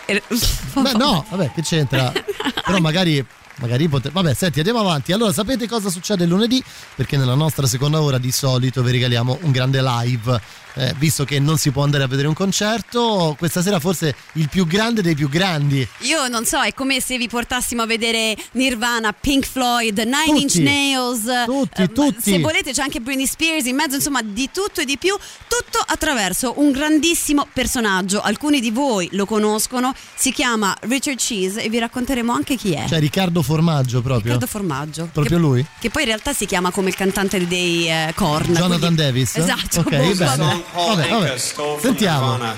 Eh, [laughs] Beh, no, vabbè, che c'entra? [laughs] Però magari. Magari pote- Vabbè, senti, andiamo avanti. Allora, sapete cosa succede lunedì? Perché nella nostra seconda ora di solito vi regaliamo un grande live. Eh, visto che non si può andare a vedere un concerto, questa sera forse il più grande dei più grandi. Io non so, è come se vi portassimo a vedere Nirvana, Pink Floyd, Nine Tutti. Inch Nails. Tutti, eh, tutti. Se volete c'è anche Britney Spears in mezzo, insomma, di tutto e di più. Tutto attraverso un grandissimo personaggio. Alcuni di voi lo conoscono, si chiama Richard Cheese e vi racconteremo anche chi è. Cioè, Riccardo Formaggio proprio. Riccardo Formaggio. Proprio che, lui? Che poi in realtà si chiama come il cantante dei eh, Korn. Jonathan quindi- Davis? Esatto. Ok, boh, bene. Paul Vabbè, vabbè. Stole from Sentiamo. Nirvana.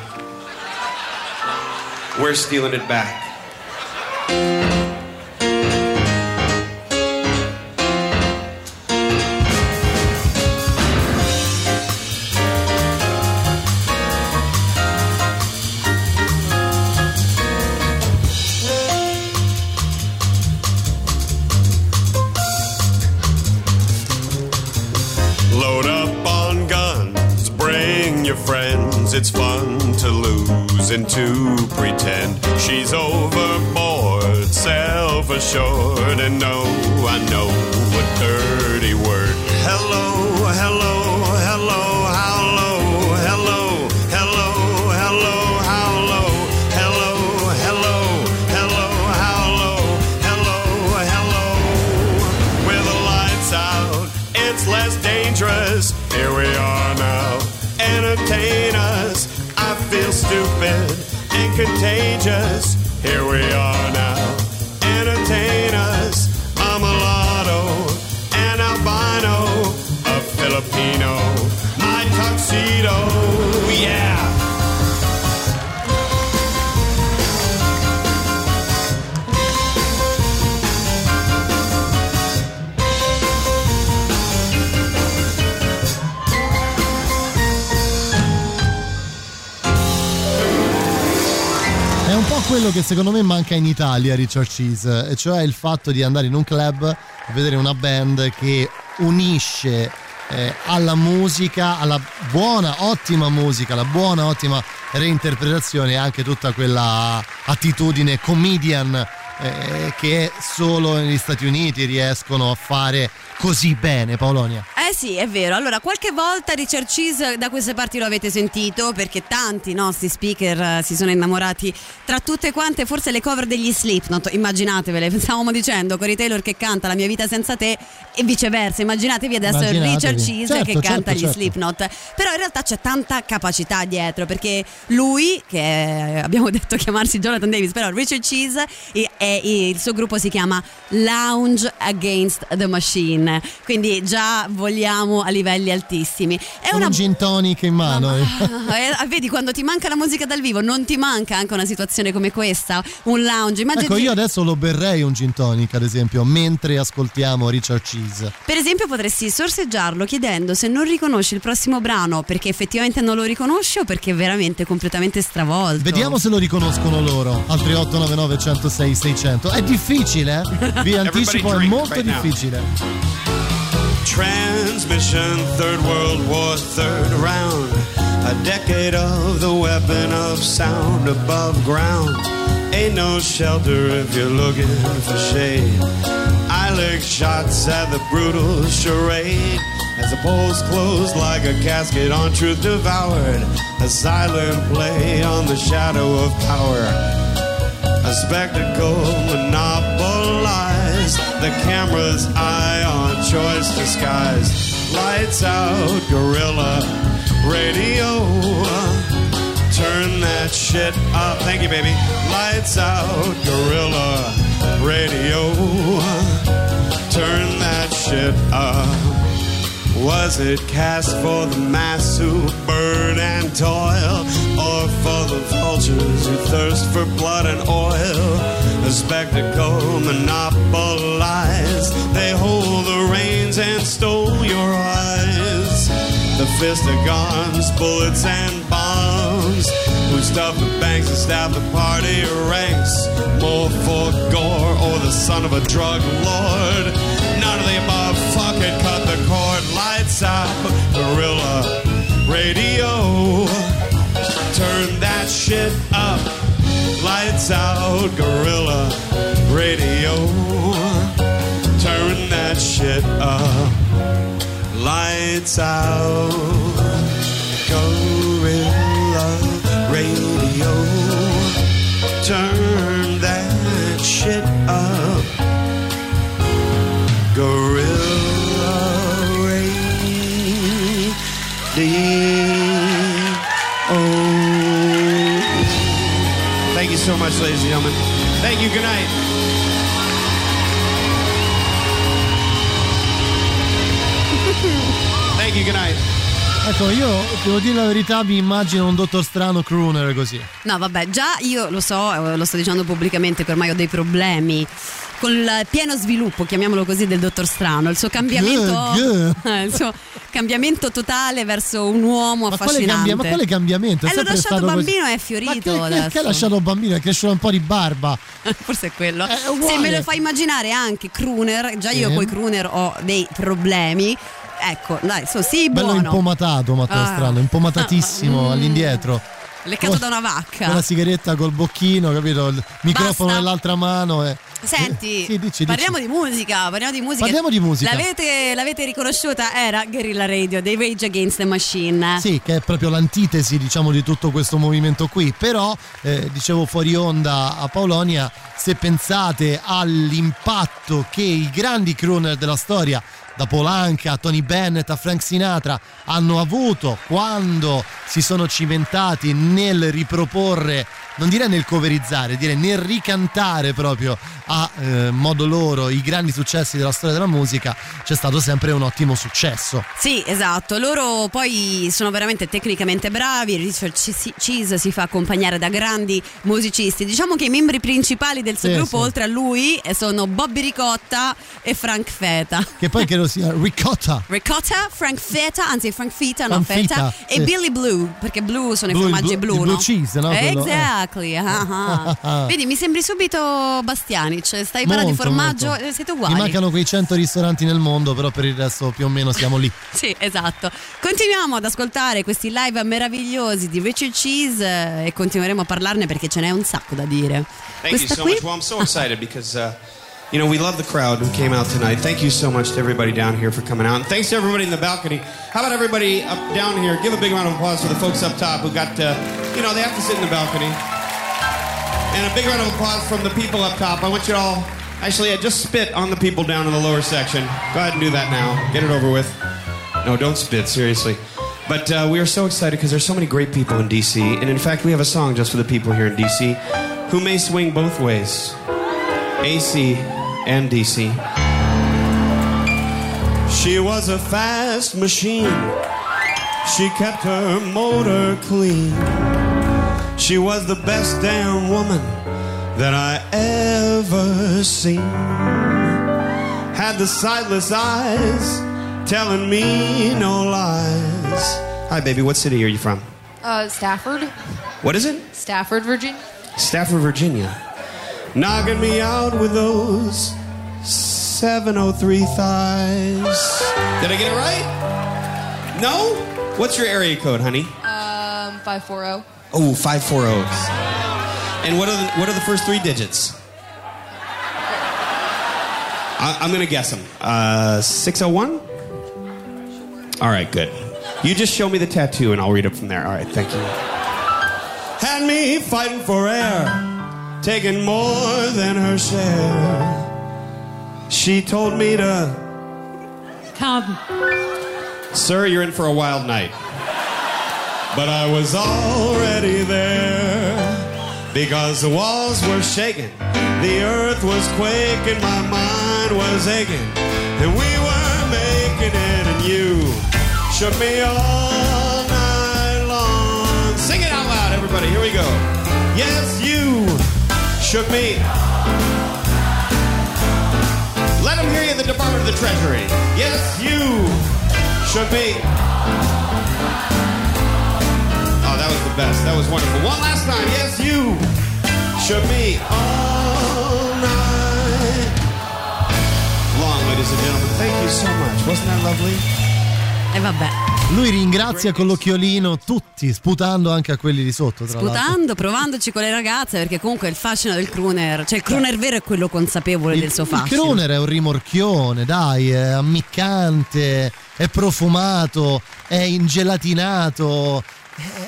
We're stealing it back. It's fun to lose and to pretend. She's overboard, self assured, and no, I know a dirty word. Hello, hello, Entertain us. I feel stupid and contagious. Here we are now. Quello che secondo me manca in Italia, Richard Cheese, e cioè il fatto di andare in un club e vedere una band che unisce eh, alla musica, alla buona, ottima musica, alla buona, ottima reinterpretazione anche tutta quella attitudine comedian eh, che solo negli Stati Uniti riescono a fare così bene, Paolonia. Eh sì, è vero. Allora, qualche volta Richard Cheese da queste parti lo avete sentito perché tanti nostri speaker eh, si sono innamorati tra tutte quante, forse le cover degli Slipknot, immaginatevele, [laughs] stavamo dicendo Cory Taylor che canta La mia vita senza te e viceversa, immaginatevi adesso Immaginatevi. Richard Cheese Certo, che certo, canta gli certo. Slipknot. Però in realtà c'è tanta capacità dietro perché lui, che è- abbiamo [laughs] detto chiamarsi Jonathan Davis, però Richard Cheese e, e il suo gruppo si chiama Lounge Against the Machine, quindi già vogliamo a livelli altissimi. È una un gin tonic in mano. Eh, vedi, quando ti manca la musica dal vivo, non ti manca anche una situazione come questa, un lounge. Immaginati, Ecco, io adesso lo berrei un gin tonic, ad esempio, mentre ascoltiamo Richard Cheese. Per esempio, potresti sorseggiarlo chiedendo se non riconosci il prossimo brano perché effettivamente non lo riconosci o perché è veramente completamente stravolto. Vediamo se lo riconoscono loro. Altri 899 106 600. È difficile, eh? [laughs] Vi anticipo, è molto right now. difficile. Transmission, Third World War, third round. A decade of the weapon of sound above ground. Ain't no shelter if you're looking for shade. I lick shots at the brutal charade. As the polls close like a casket on truth devoured. A silent play on the shadow of power. A spectacle monopolized. The camera's eye on choice disguised. Lights out, gorilla radio. Turn that shit up. Thank you, baby. Lights out, gorilla radio. Turn that shit up. Was it cast for the mass who burn and toil, or for the vultures who thirst for blood and oil? A spectacle monopolized. They hold the reins and stole your eyes. The fist of guns, bullets and bombs. Who stuff the banks and stab the party ranks? More for gore or the son of a drug lord? None of the above. Out, gorilla radio. Turn that shit up. Lights out, gorilla radio. Turn that shit up. Lights out, gorilla Thank you so much, ladies and gentlemen. Thank you. Good night. Thank you. Good night. Ecco, io devo dire la verità, mi immagino un dottor strano crooner così. No, vabbè, già io lo so, eh, lo sto dicendo pubblicamente che ormai ho dei problemi con il pieno sviluppo, chiamiamolo così, del dottor Strano, il suo cambiamento, eh, [laughs] il suo cambiamento totale verso un uomo Ma quale, affascinante. cambia- ma quale cambiamento? È Eh, l'ho lasciato così. bambino e è Ma fiorito che, che, lasciato bambino? È cresciuto un po' di barba. [laughs] Forse è quello. È. Se me lo fai immaginare anche crooner, già io Sì. con i crooner ho dei problemi. Ecco, dai, so, sì, Bello buono. impomatato, Matteo Ah. Strano, impomatatissimo [laughs] Mm. all'indietro. Leccato da una vacca. La sigaretta col bocchino, capito? Il microfono Basta. nell'altra mano. E... Senti, Sì, dici, parliamo dici. di musica, parliamo di musica. Parliamo di musica. L'avete, l'avete riconosciuta? Era Guerrilla Radio dei Rage Against the Machine. Sì, che è proprio l'antitesi, diciamo, di tutto questo movimento qui. Però, eh, dicevo fuori onda a Paolonia, se pensate all'impatto che i grandi crooner della storia, da Polanca a Tony Bennett a Frank Sinatra, hanno avuto quando si sono cimentati nel riproporre, non direi nel coverizzare, direi nel ricantare proprio a eh, modo loro i grandi successi della storia della musica, c'è stato sempre un ottimo successo. Sì, esatto. Loro poi sono veramente tecnicamente bravi. Richard Cheese si fa accompagnare da grandi musicisti. Diciamo che i membri principali del suo Sì, gruppo, sì. oltre a lui, eh, sono Bobby Ricotta e Frank Feta. Che poi credo sia ricotta. Ricotta, Frank Feta, anzi Frank Feta, no Feta, Feta, e sì. Billy Blue, perché Blue sono Blue, i formaggi blu, il no? blue cheese, no? Quello, eh. Exactly. ah. [laughs] Vedi, mi sembri subito Bastianic. Stai parlando di formaggio, molto. eh, siete Mi uguali. mancano quei 100 ristoranti nel mondo, però per il resto più o meno siamo lì. [laughs] Sì, esatto. Continuiamo ad ascoltare questi live meravigliosi di Richard Cheese eh, e continueremo a parlarne perché ce n'è un sacco da dire. Thank you Questa so qui much. Well, I'm so excited because, uh, you know, we love the crowd who came out tonight. Thank you so much to everybody down here for coming out. And thanks to everybody in the balcony. How about everybody up down here? Give a big round of applause for the folks up top who got, uh, you know, they have to sit in the balcony. And a big round of applause from the people up top. I want you all, actually, I just spit on the people down in the lower section. Go ahead and do that now. Get it over with. No, don't spit, seriously. But uh, we are so excited because there's so many great people in DC. And in fact, we have a song just for the people here in DC who may swing both ways AC and DC. She was a fast machine. She kept her motor clean. She was the best damn woman that I ever seen. Had the sightless eyes telling me no lies. Hi, baby. What city are you from? Uh, Stafford? What is it? Stafford, Virginia? Stafford, Virginia. Knocking me out with those 703 thighs. Did I get it right? No? What's your area code, honey? Um, 540. Oh, 540. And what are the, what are the first three digits? I, I'm going to guess them. Uh, 601? All right, good. You just show me the tattoo and I'll read it from there. All right, thank you. Had me fighting for air, taking more than her share. She told me to. Come. Sir, you're in for a wild night. But I was already there because the walls were shaking, the earth was quaking, my mind was aching, and we were making at, and you shook me all night long. Sing it out loud, everybody. Here we go. Yes, you shook me. Let them hear you in the Department of the Treasury. Yes, you shook me. Best. That was wonderful. One last time. Yes, you shook me all night long, ladies and gentlemen. Thank you so much. Wasn't that lovely? E vabbè. Lui ringrazia con l'occhiolino tutti, sputando anche a quelli di sotto. Tra l'altro. Sputando, provandoci con le ragazze, perché comunque il fascino del crooner, cioè il crooner vero è quello consapevole del suo Il fascino. crooner è un rimorchione, dai, è ammiccante, è profumato, è ingelatinato,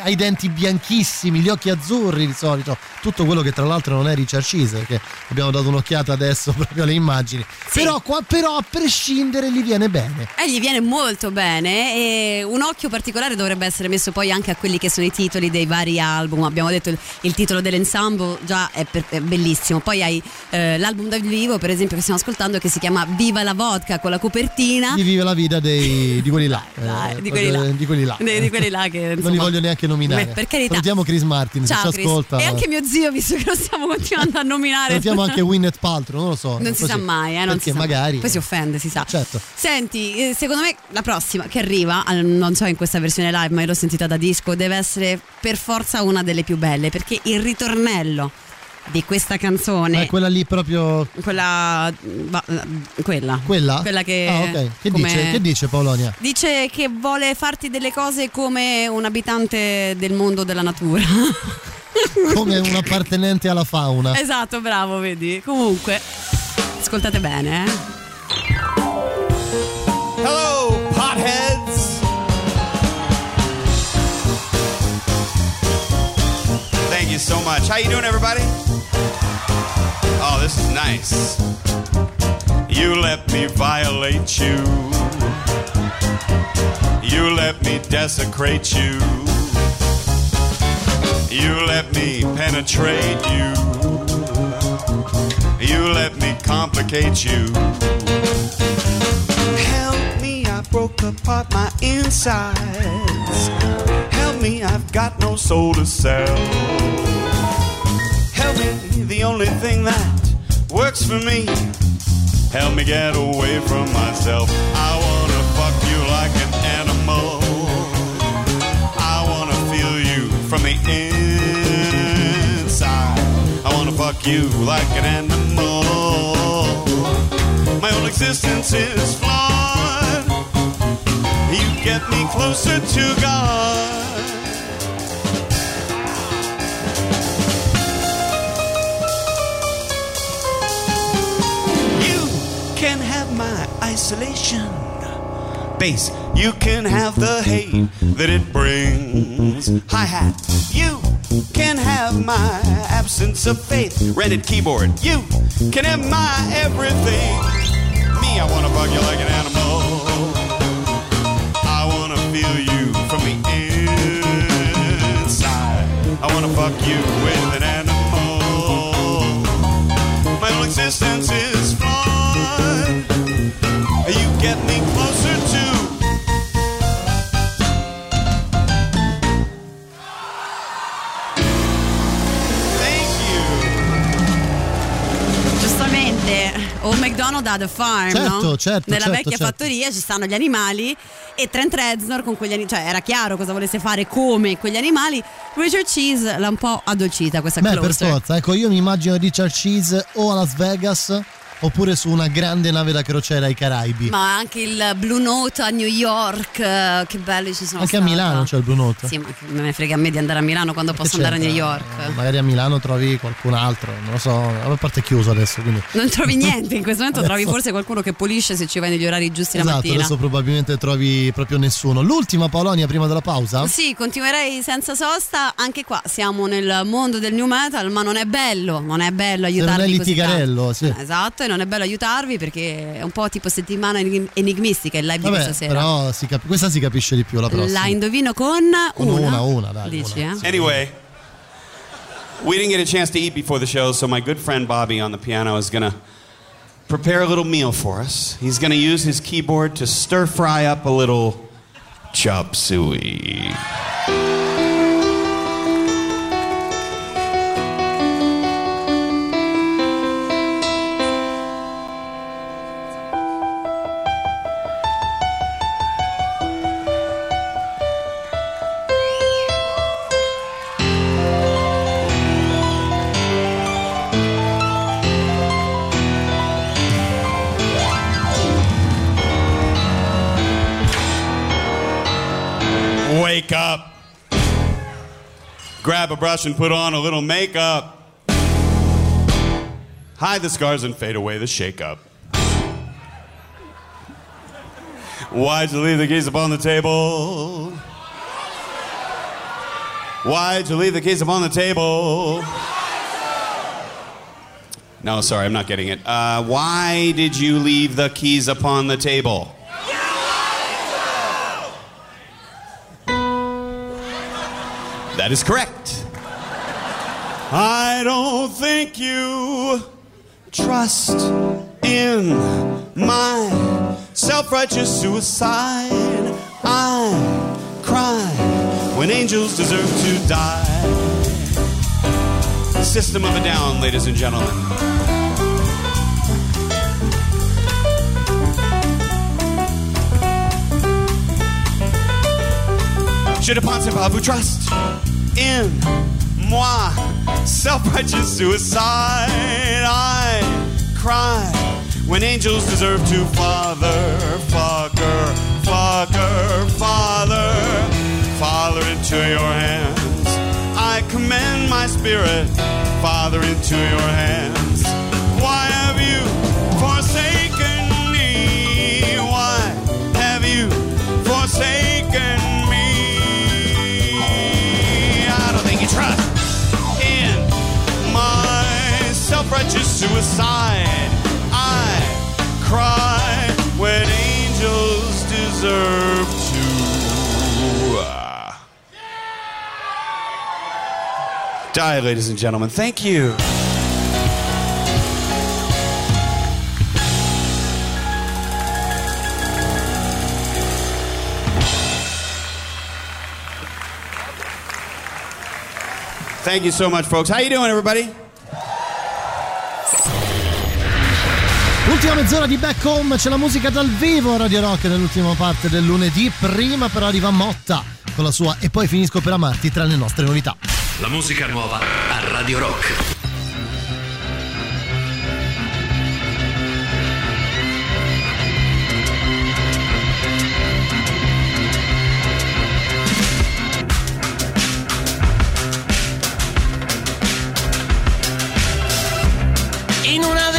ha i denti bianchissimi, gli occhi azzurri di solito, tutto quello che tra l'altro non è Richard Cheese, perché abbiamo dato un'occhiata adesso [laughs] proprio alle immagini. Però, qua, però a prescindere gli viene bene. E gli viene molto bene e un occhio particolare dovrebbe essere messo poi anche a quelli che sono i titoli dei vari album. Abbiamo detto il, il titolo dell'ensemble già è, per- è bellissimo. Poi hai eh, l'album dal vivo, per esempio, che stiamo ascoltando che si chiama Viva la vodka con la copertina. Gli vive la vita dei- [laughs] di quelli là. Dai, eh, di quelli là. Di quelli là. Di- di quelli là che, non li insomma, voglio neanche nominare. Beh, per carità. Salutiamo Chris Martin, Ciao se ci ascolta. E anche mio zio, visto che lo stiamo continuando a nominare. Salutiamo anche Winnet Paltrow, non lo so. Non si così. sa mai, eh, non si sa mai. magari. Poi si offende, si sa. Certo. Senti, eh, secondo me la prossima che arriva, eh, non so in questa versione live, ma io l'ho sentita da disco, deve essere per forza una delle più belle, perché il ritornello di questa canzone, Ma è quella lì proprio. quella, quella, Quella? quella che, Ah, ok. Che, come- dice, che dice Paolonia? Dice che vuole farti delle cose come un abitante del mondo della natura. [laughs] [laughs] Come un appartenente alla fauna. esatto, bravo, vedi. Comunque, ascoltate bene, eh. Hello, potheads. Thank you so much. How you doing, everybody? Oh, this is nice. You let me violate you. You let me desecrate you. You let me penetrate you. You let me complicate you. Help me, I broke apart my insides. Help me, I've got no soul to sell. Help me, the only thing that works for me. Help me get away from myself. I you like an animal. My whole existence is flawed. You get me closer to God. You can have my isolation. Bass, you can have the hate that it brings. Hi hat, you can have my absence of faith. Rented keyboard, you can have my everything. Me, I wanna bug you like an animal. I wanna feel you from the inside. I wanna fuck you with an animal. My whole existence is flawed. You get me closer McDonald ha The Farm, Certo, no? certo, Nella certo, vecchia certo. fattoria ci stanno gli animali e Trent Reznor con quegli animali, cioè era chiaro cosa volesse fare come quegli animali. Richard Cheese l'ha un po' addolcita questa Beh, per closer. forza, ecco, io mi immagino Richard Cheese o a Las Vegas oppure su una grande nave da crociera ai Caraibi. Ma anche il Blue Note a New York, eh, che belli ci sono Anche a stata. Milano c'è il Blue Note. Sì, ma che me ne frega a me di andare a Milano quando posso andare a New York. Eh, Magari a Milano trovi qualcun altro, non lo so, a parte è chiuso adesso, quindi. Non trovi [laughs] niente, in questo momento trovi forse qualcuno che pulisce se ci vai negli orari giusti la Esatto, mattina. adesso probabilmente trovi proprio nessuno. L'ultima Paolonia prima della pausa? Sì, continuerei senza sosta. Anche qua siamo nel mondo del new metal, ma non è bello, non è bello Se aiutarvi. non è litigarello, sì. Esatto, non è bello aiutarvi perché è un po' tipo settimana enig- enigmistica il live di Vabbè, questa sera. però si cap- questa si capisce di più la prossima. La indovino con Con una. una, una, dai, Dici, eh? Anyway, we didn't get a chance to eat before the show, so my good friend Bobby on the piano is gonna prepare a little meal for us. He's to use his keyboard to stir fry up a little chop suey. Grab a brush and put on a little makeup. Hide the scars and fade away the shakeup. Why'd you leave the keys upon the table? Why'd you leave the keys upon the table? No, sorry, I'm not getting it. Uh, why did you leave the keys upon the table? That is correct. I don't think you trust in my self righteous suicide. I cry when angels deserve to die. System of a Down, ladies and gentlemen. Je ne pense pas vous trust in moi. Self-righteous suicide. I cry when angels deserve to father, fucker, fucker, father, father into your hands. I commend my spirit, father into your hands. Why suicide. I cry when angels deserve to die, ladies and gentlemen. Thank you. Thank you so much, folks. How you doing, everybody? Ultima mezz'ora di back home, c'è la musica dal vivo a Radio Rock nell'ultima parte del lunedì. Prima però arriva Motta con la sua E poi finisco per amarti tra le nostre novità. La musica nuova a Radio Rock. E non avere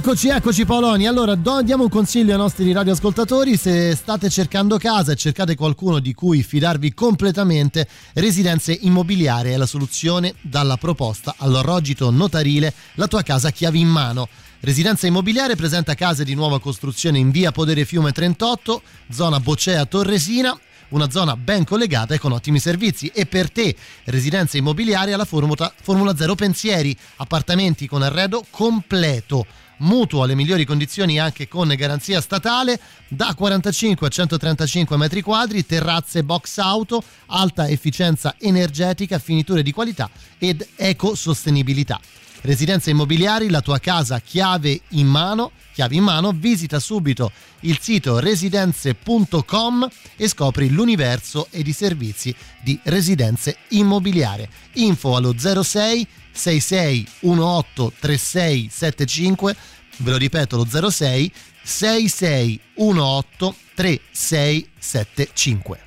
Eccoci, eccoci Paoloni. Allora, do- diamo un consiglio ai nostri radioascoltatori. Se state cercando casa e cercate qualcuno di cui fidarvi completamente, Residenze Immobiliare è la soluzione dalla proposta all'orrogito notarile La tua casa chiavi in mano. Residenza Immobiliare presenta case di nuova costruzione in via Podere Fiume 38, zona Boccea Torresina, una zona ben collegata e con ottimi servizi. E per te, Residenza Immobiliare alla Formula, Formula 0 Pensieri, appartamenti con arredo completo. Mutuo alle migliori condizioni anche con garanzia statale, da 45 a 135 metri quadri, terrazze box auto, alta efficienza energetica, finiture di qualità ed ecosostenibilità. Residenze immobiliari, la tua casa chiave in mano, chiavi in mano, visita subito il sito residenze.com e scopri l'universo ed i servizi di Residenze Immobiliare. Info allo 06 66 18 36 75, ve lo ripeto lo 06 66 18 36 75.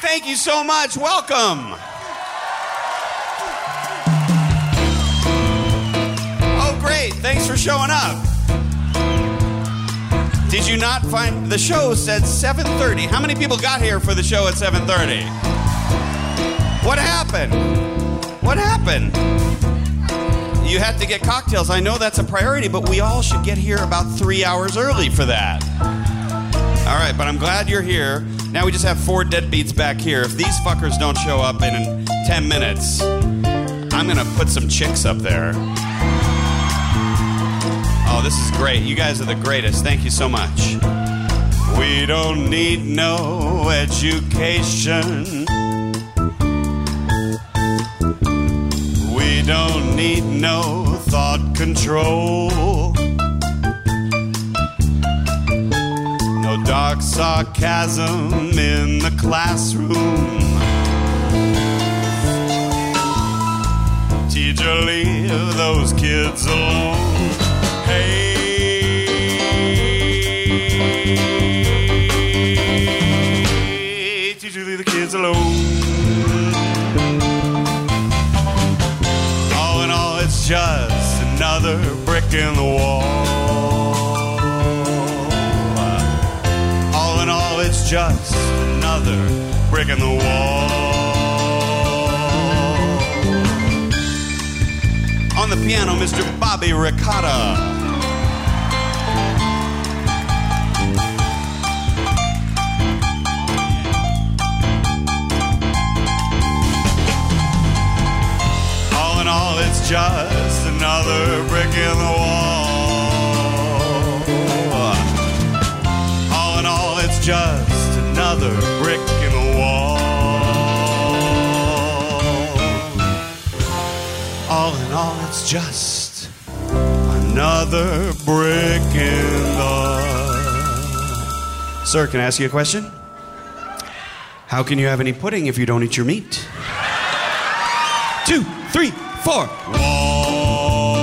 Thank you so much. Welcome. Great. Thanks for showing up. Did you not find the show said 7:30? How many people got here for the show at 7:30? What happened? What happened? You had to get cocktails. I know that's a priority, but we all should get here about 3 hours early for that. All right, but I'm glad you're here. Now we just have four deadbeats back here. If these fuckers don't show up in 10 minutes, I'm gonna put some chicks up there. Oh, this is great. You guys are the greatest. Thank you so much. We don't need no education. We don't need no thought control. No dark sarcasm in the classroom. Teacher, leave those kids alone. Hey, teacher, leave the kids alone. All in all, it's just another brick in the wall. All in all, it's just another brick in the wall. On the piano, Mr. Bobby Ricotta. Just another brick in the wall. All in all, it's just another brick in the wall. All in all, it's just another brick in the. Sir, can I ask you a question? How can you have any pudding if you don't eat your meat? Two, three, four. Wall.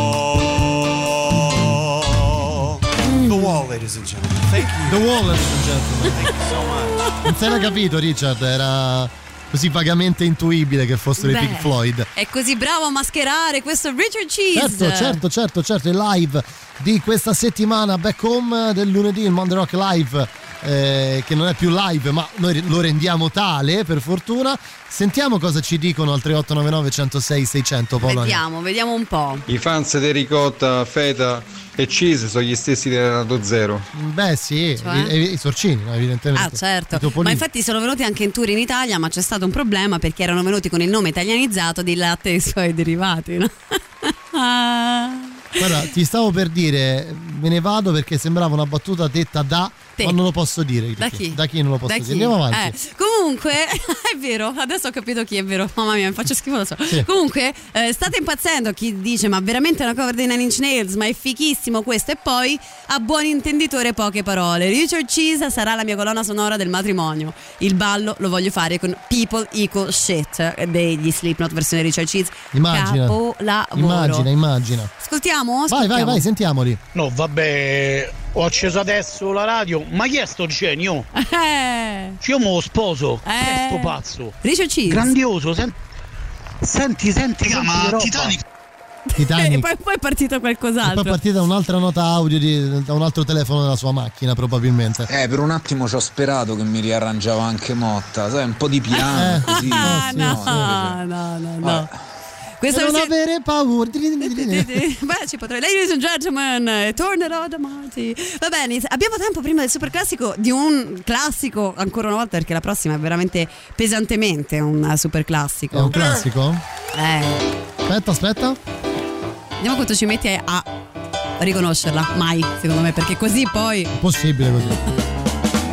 The wall, ladies and gentlemen. Thank you. The Wall, ladies and gentlemen. Thank you so much. Non se l'ha capito, Richard, era così vagamente intuibile che fossero i Beh, Pink Floyd. È così bravo a mascherare questo Richard Cheese. Certo, certo, certo, certo, il live di questa settimana back home del lunedì, il Monday Rock Live, eh, che non è più live, ma noi lo rendiamo tale per fortuna. Sentiamo cosa ci dicono al 3899 106 600 Paolo. Vediamo, vediamo un po'. I fans di ricotta, feta e cheese sono gli stessi di Renato Zero. Beh sì, Cioè? i, i- i sorcini, evidentemente. Ah certo, ma infatti sono venuti anche in tour in Italia ma c'è stato un problema perché erano venuti con il nome italianizzato di latte e i suoi derivati no? [laughs] Guarda, ti stavo per dire, me ne vado perché sembrava una battuta detta da Te. Ma non lo posso dire. di Da chi? Da chi non lo posso Da dire? chi? Andiamo avanti. Eh, comunque, [laughs] è vero, adesso ho capito chi è vero. [laughs] Mamma mia, mi faccio schifo da solo. Sì. Comunque, eh, state impazzendo chi dice: Ma veramente è una cover dei Nine Inch Nails? Ma è fichissimo questo. E poi, a buon intenditore, poche parole. Richard Cheese sarà la mia colonna sonora del matrimonio. Il ballo lo voglio fare con People Equal Shit degli Slipknot versione Richard Cheese. Immagina. Capolavoro. Immagina, immagina. Ascoltiamo? Vai, vai, Ascoltiamo. vai, sentiamoli. No, vabbè, ho acceso adesso la radio. Ma chi è sto genio? Eh. Io mo lo sposo. Chi è Eh. sto pazzo? Richard Cheese. Grandioso, sen- senti, senti, Raga, senti ma che roba. Titanic E Titanic. [laughs] poi, poi è partito E poi qualcos'altro. è partita un'altra nota audio di- da un altro telefono della sua macchina, probabilmente. Eh, per un attimo ci ho sperato che mi riarrangiava anche Motta, sai, un po' di piano, Eh. così. [laughs] Ah, sì, no, sì. no, no, no. Questa non versione- avere paura. Beh, ci potrei. Ladies and gentlemen, eh, tornerò domani. Va bene, abbiamo tempo prima del super classico di un classico ancora una volta perché la prossima è veramente pesantemente un super classico. È un classico? Eh, Aspetta, aspetta. vediamo quanto ci metti a riconoscerla. Mai, secondo me, perché così poi. Possibile così.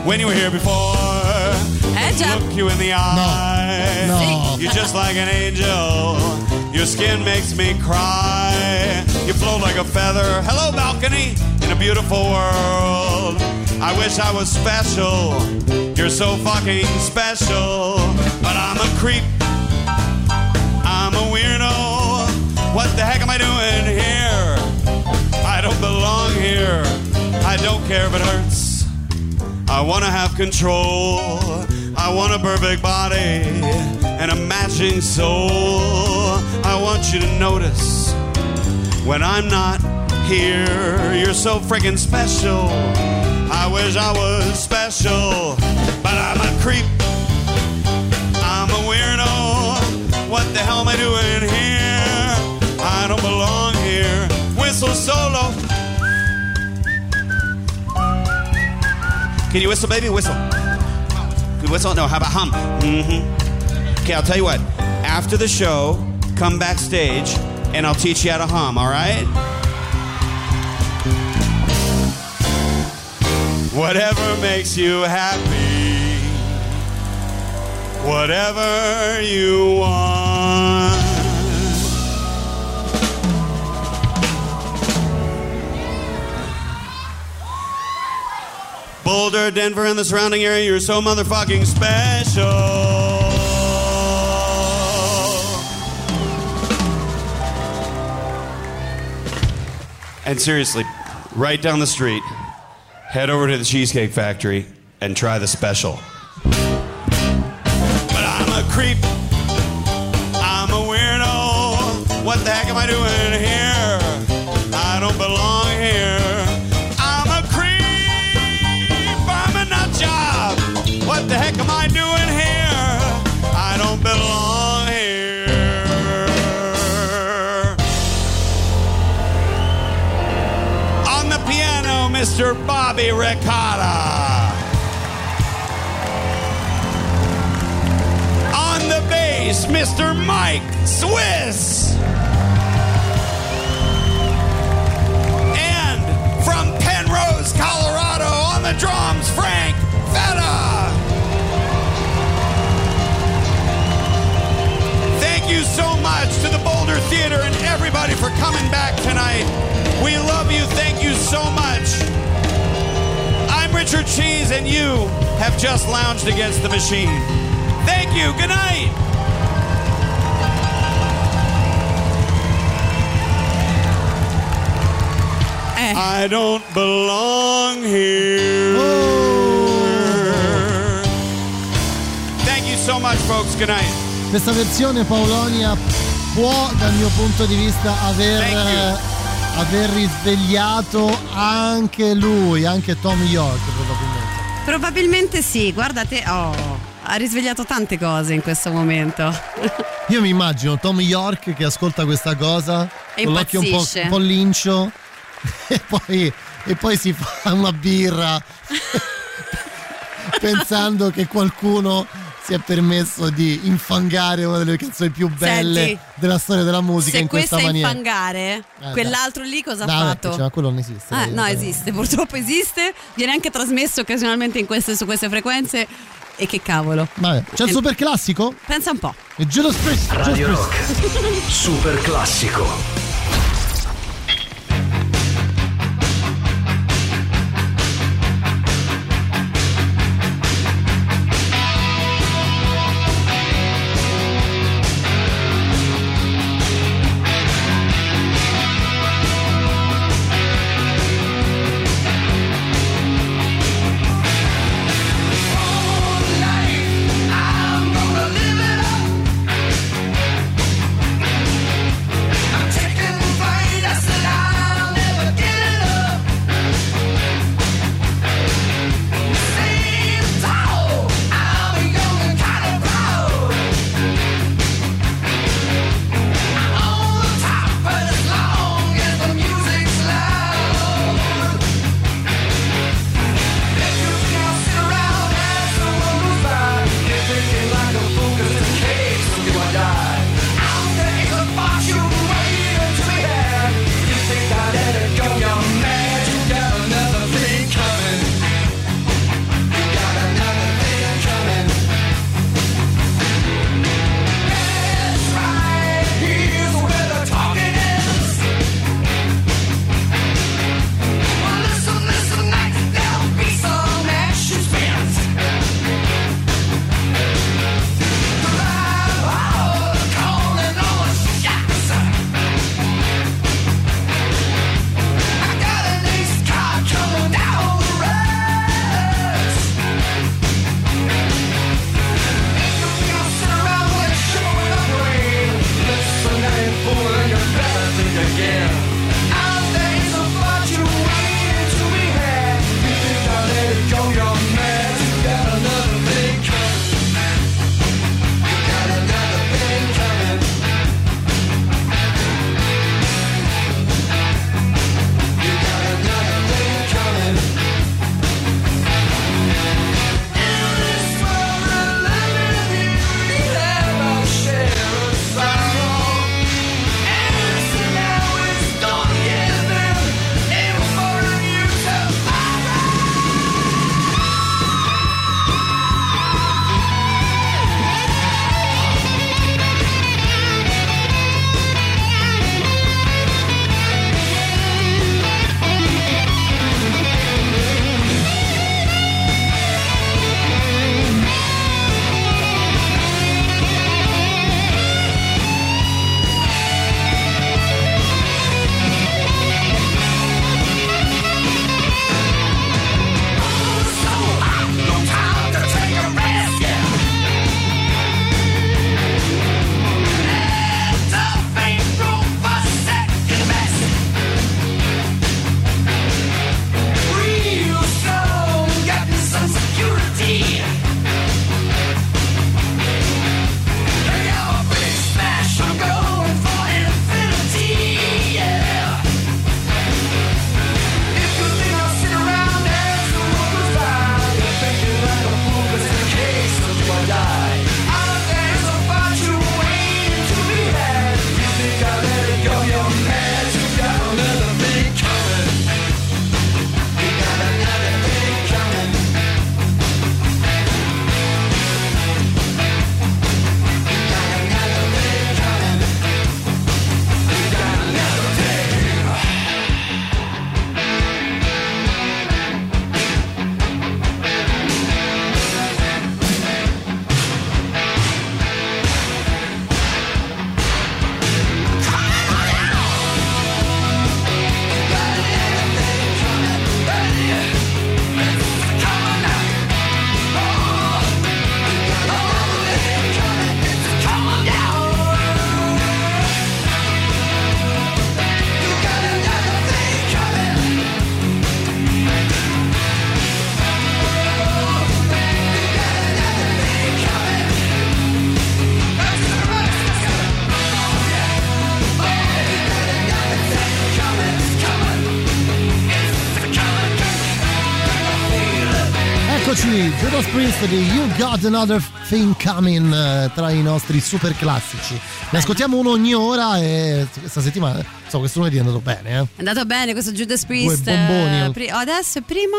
When you were here before, Eh già. look you in the eye. No. You're just like an angel. Your skin makes me cry. You float like a feather. Hello, balcony, in a beautiful world. I wish I was special. You're so fucking special. But I'm a creep. I'm a weirdo. What the heck am I doing here? I don't belong here. I don't care if it hurts. I want to have control. I want a perfect body and a matching soul. I want you to notice when I'm not here. You're so freaking special. I wish I was special, but I'm a creep. I'm a weirdo. What the hell am I doing here? I don't belong here. Whistle solo. Can you whistle, baby? Whistle. You whistle? No, how about hum? Mm-hmm. Okay, I'll tell you what. After the show, come backstage and I'll teach you how to hum, all right? Whatever makes you happy. Whatever you want. Boulder, Denver, and the surrounding area, you're so motherfucking special. And seriously, right down the street, head over to the Cheesecake Factory and try the special. Mr. Bobby Ricotta. On the bass, Mr. Mike Swiss. And from Penrose, Colorado, on the drums, Frank Feta. Thank you so much to the Boulder Theater and everybody for coming back tonight. We love you. Thank you so much. Richard Cheese, and you have just lounged against the machine. Thank you. Good night. I don't belong here. Thank you so much, folks. Good night. Questa versione Paolonia può, dal mio punto di vista, aver, Thank you. eh, aver risvegliato anche lui, anche Tom York probabilmente. Probabilmente sì, guardate, oh, ha risvegliato tante cose in questo momento. [laughs] Io mi immagino Tom York che ascolta questa cosa E con l'occhio un po', un po' lincio [laughs] e poi, e poi si fa una birra [laughs] pensando che qualcuno si è permesso di infangare una delle canzoni più belle Senti, della storia della musica Se in questo questa è maniera. infangare, Eh, quell'altro lì cosa Dai, ha fatto? cioè, quello non esiste. Ah, dai, no, dai. esiste, purtroppo esiste, viene anche trasmesso occasionalmente in queste- su queste frequenze e che cavolo. Vabbè, c'è il Eh, super classico? Pensa un po'. E Priest. Judas Radio. Rock. [laughs] Super classico. Judas Priest di You Got Another Thing Coming eh, tra i nostri super classici. Ne ascoltiamo uno ogni ora e questa settimana, so, questo lunedì è andato bene, eh. È andato bene questo Judas Priest. Due bomboni. eh, pri- adesso e prima?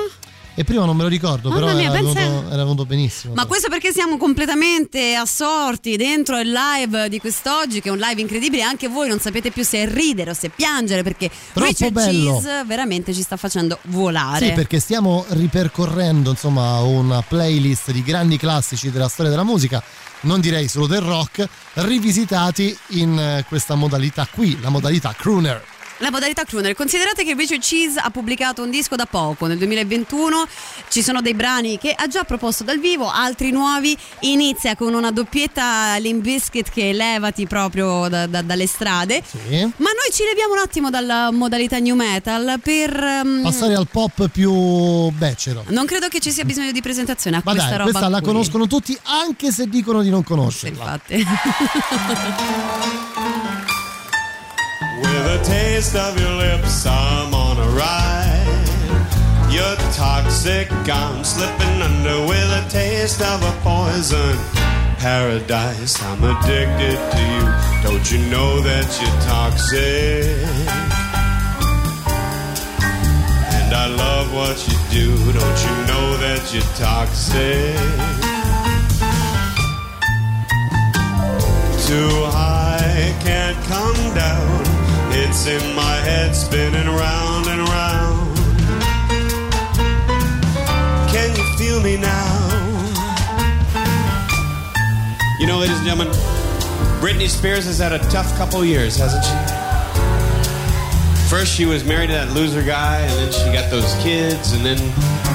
E prima non me lo ricordo, Mamma però mia, era, pensa- venuto, era venuto benissimo. Ma questo perché siamo completamente assorti dentro il live di quest'oggi, che è un live incredibile. Anche voi non sapete più se ridere o se piangere, perché Troppo bello. Cheese veramente ci sta facendo volare. Sì, perché stiamo ripercorrendo insomma una playlist di grandi classici della storia della musica, non direi solo del rock, rivisitati in eh, questa modalità qui, la modalità crooner. La modalità crooner. Considerate che Richard Cheese ha pubblicato un disco da poco, nel 2021. Ci sono dei brani che ha già proposto dal vivo, altri nuovi. Inizia con una doppietta Limp Bizkit che levati proprio da- da- dalle strade. Ma noi ci leviamo un attimo dalla modalità new metal per. ehm, Passare al pop più becero. Non credo che ci sia bisogno di presentazione a Ma questa dai, roba. questa la conoscono tutti anche se dicono di non conoscerla. Infatti. [laughs] A taste of your lips, I'm on a ride. You're toxic, I'm slipping under with a taste of a poison paradise. I'm addicted to you. Don't you know that you're toxic? And I love what you do. Don't you know that you're toxic? Too high, can't come down. It's in my head, spinning round and round. Can you feel me now? You know, ladies and gentlemen, Britney Spears has had a tough couple years, hasn't she? First, she was married to that loser guy, and then she got those kids, and then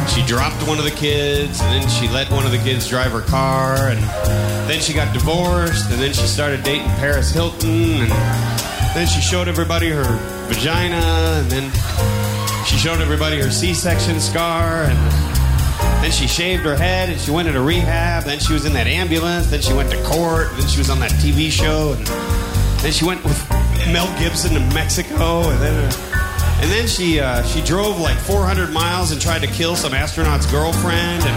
she dropped one of the kids, and then she let one of the kids drive her car, and then she got divorced, and then she started dating Paris Hilton, and then she showed everybody her vagina, and then she showed everybody her C-section scar, and then she shaved her head and she went into rehab. Then she was in that ambulance. Then she went to court. Then she was on that TV show. And then she went with Mel Gibson to Mexico. And then, uh, and then she uh, she drove like 400 miles and tried to kill some astronaut's girlfriend. And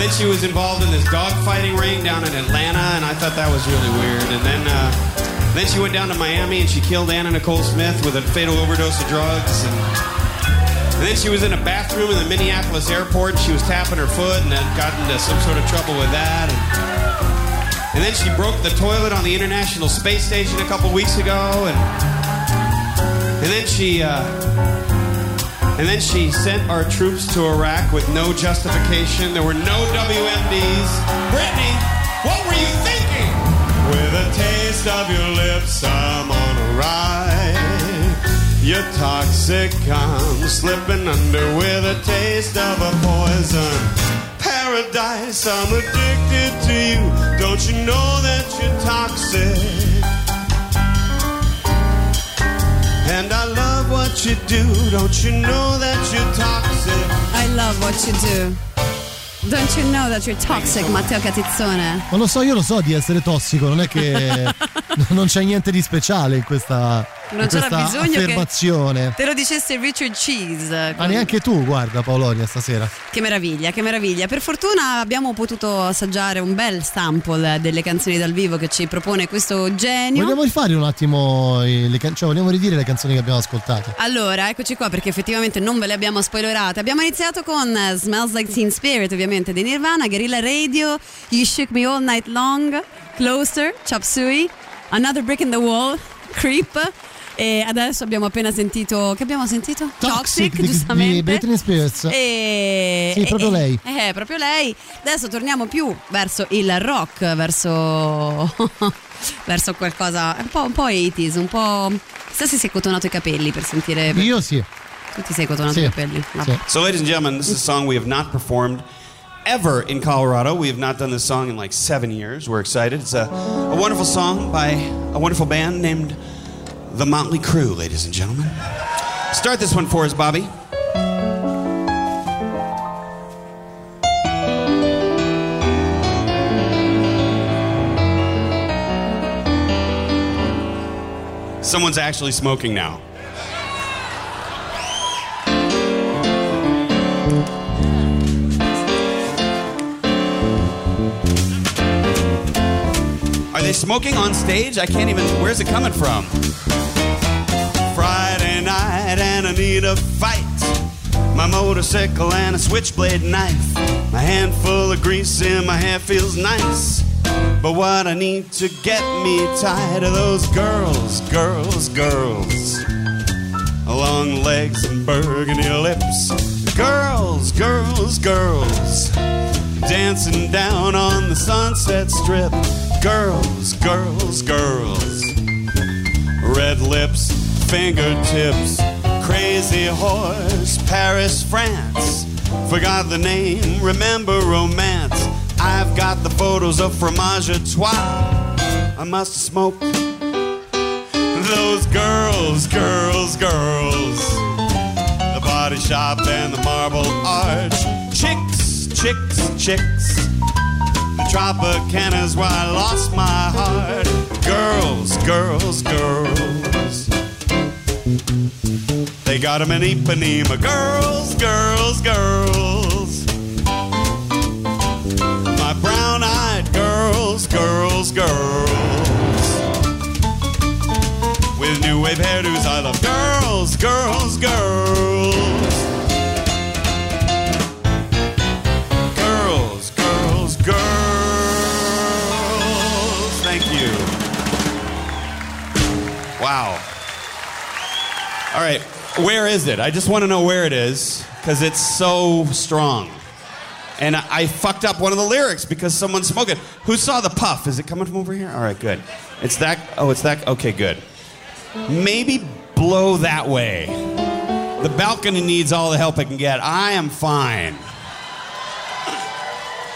then she was involved in this dogfighting ring down in Atlanta. And I thought that was really weird. And then. Uh, then she went down to Miami and she killed Anna Nicole Smith with a fatal overdose of drugs. And and then she was in a bathroom in the Minneapolis airport. She was tapping her foot and had gotten into some sort of trouble with that. And, and then she broke the toilet on the International Space Station a couple weeks ago. And, and then she. Uh, and then she sent our troops to Iraq with no justification. There were no WMDs. Brittany, what were you thinking? With a taste of your lips, I'm on a ride. You're toxic, I'm slipping under with a taste of a poison paradise. I'm addicted to you. Don't you know that you're toxic? And I love what you do. Don't you know that you're toxic? I love what you do. Don't you know that you're toxic, Matteo Catizzone? Ma lo so, io lo so di essere tossico, non è che [laughs] non c'è niente di speciale in questa, Non c'era bisogno che- affermazione. Te lo dicesse Richard Cheese. Ma neanche tu, guarda Paolonia, stasera. Che meraviglia, che meraviglia. Per fortuna abbiamo potuto assaggiare un bel sample delle canzoni dal vivo che ci propone questo genio. Vogliamo rifare un attimo, le can- cioè vogliamo ridire le canzoni che abbiamo ascoltato? Allora, eccoci qua perché effettivamente non ve le abbiamo spoilerate. Abbiamo iniziato con eh, Smells Like Teen Spirit, ovviamente dei Nirvana, Guerrilla Radio, You Shook Me All Night Long, Closer, Chop Suey, Another Brick in the Wall, Creep. E adesso abbiamo appena sentito. Che abbiamo sentito? Toxic, di, giustamente. di Britney Spears. E, Sì, e- proprio e- lei. Eh, proprio lei. Adesso torniamo più verso il rock, verso. [laughs] verso qualcosa. Un po', un po' 80s, un po'. Chissà se si è cotonato i capelli per sentire. Io sì. Tu ti sei cotonato Sì. i capelli. Vabbè. So, ladies and gentlemen, this is a song we have not performed ever in Colorado. We have not done this song in like seven years. We're excited. It's a, a wonderful song by a wonderful band named the Motley Crew, ladies and gentlemen. Start this one for us, Bobby. Someone's actually smoking now. Are they smoking on stage? I can't even. Where's it coming from? Night and I need a fight. My motorcycle and a switchblade knife. My handful of grease in my hair feels nice. But what I need to get me tired of those girls, girls, girls. Long legs and burgundy lips. Girls, girls, girls. Dancing down on the sunset strip. Girls, girls, girls. Red lips, fingertips. Crazy horse, Paris, France. Forgot the name, remember romance. I've got the photos of fromage à trois. I must have smoked those girls, girls, girls. The body shop and the marble arch. Chicks, chicks, chicks. The Tropicana's where I lost my heart. Girls, girls, girls. They got 'em in Ipanema. Girls, girls, girls. My brown eyed girls, girls, girls. With new wave hairdos, I love girls, girls, girls. Girls, girls, girls. Thank you. Wow. All right, where is it? I just want to know where it is because it's so strong. And I, fucked up one of the lyrics because someone's smoking. Who saw the puff? Is it coming from over here? All right, good. It's that. Oh, it's that. Okay, good. Maybe blow that way. The balcony needs all the help it can get. I am fine.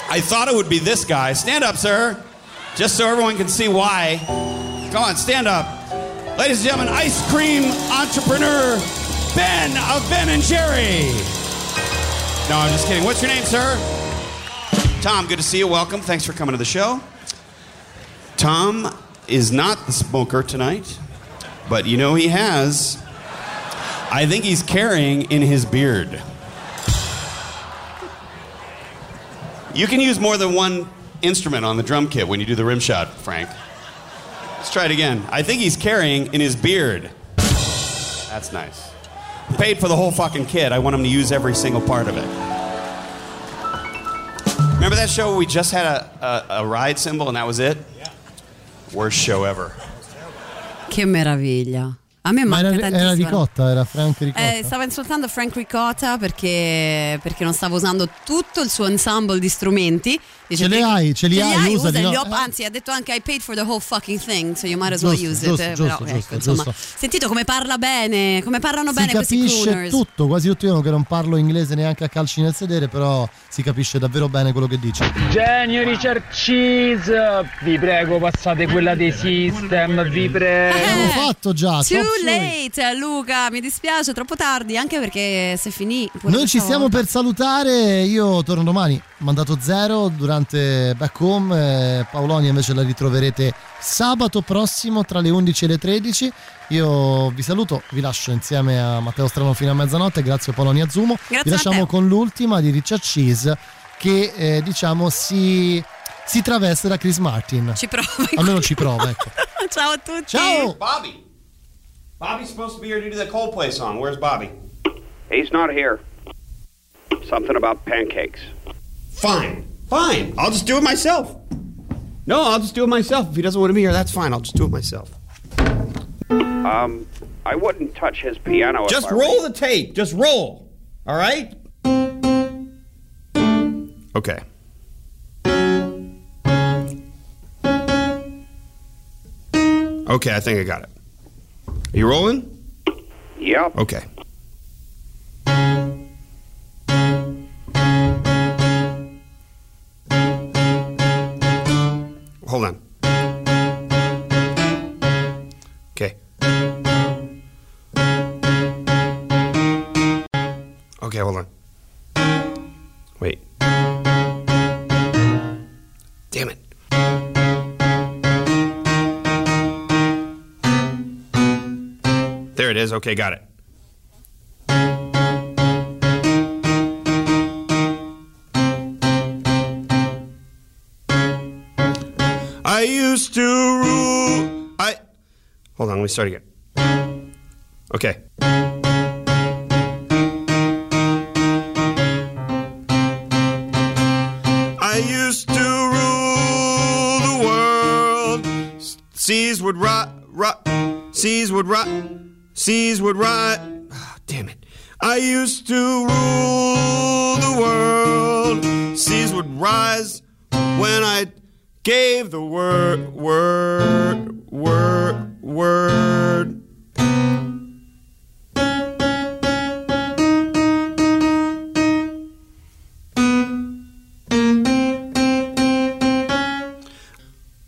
I thought it would be this guy. Stand up, sir. Just so everyone can see why. Go on, stand up. Ladies and gentlemen, ice cream entrepreneur Ben of Ben and Jerry. No, I'm just kidding. What's your name, sir? Tom, good to see you. Welcome. Thanks for coming to the show. Tom is not the smoker tonight, but you know he has. I think he's carrying in his beard. You can use more than one instrument on the drum kit when you do the rim shot, Frank. Let's try it again. I think he's carrying in his beard. That's nice. Paid for the whole fucking kit. I want him to use every single part of it. Remember that show where we just had a, a, a ride cymbal and that was it? Yeah. Worst show ever. Che meraviglia. A me Ma manca era, era ricotta, era Frank ricotta. Eh, stavo insultando Frank Ricotta perché, perché non stavo usando tutto il suo ensemble di strumenti. Dice, Ce li "Prendi- hai, ce li hai, usali, usali, no? ho- anzi, ha detto anche I paid for the whole fucking thing, so you might as well Giusto, use giusto, it. eh, giusto, però, giusto, ecco, insomma, giusto. sentito come parla bene, come parlano si bene questi capisce crooners. tutto, quasi tutto io che non parlo inglese neanche a calci nel sedere, però si capisce davvero bene quello che dice. Genio Richard Cheese, vi prego passate quella dei System, vi prego. L'abbiamo fatto già, Too late, Luca, mi dispiace, troppo tardi, anche perché se finì. Noi ci stiamo volta. per salutare, io torno domani, mandato zero durante Back Home, eh, Paolonia invece la ritroverete sabato prossimo tra le 11 e le 13. Io vi saluto, vi lascio insieme a Matteo Strano fino a mezzanotte, grazie a Paolonia Zumo. Grazie, vi lasciamo Matteo. con l'ultima di Richard Cheese che eh, diciamo si, si traveste da Chris Martin. Ci prova. Almeno ci prova, ecco. [laughs] Ciao a tutti. Ciao. Bobby. Bobby's supposed to be here to do the Coldplay song. Where's Bobby? He's not here. Something about pancakes. Fine. Fine. I'll just do it myself. No, I'll just do it myself. If he doesn't want to be here, that's fine. I'll just do it myself. Um, I wouldn't touch his piano. Just I were roll you. the tape. Just roll. All right? Okay. Okay, I think I got it. Are you rolling? Yep. Okay. Hold on. Okay. Okay, hold on. Wait. Damn it. There it is. Okay, got it. I used to rule. I. Hold on, let me start again. Okay. I used to rule the world. Seas would rot, rot, seas would rot, seas would rot. Ah, damn it. I used to rule the world. Seas would rise when I gave the word, word, word, word.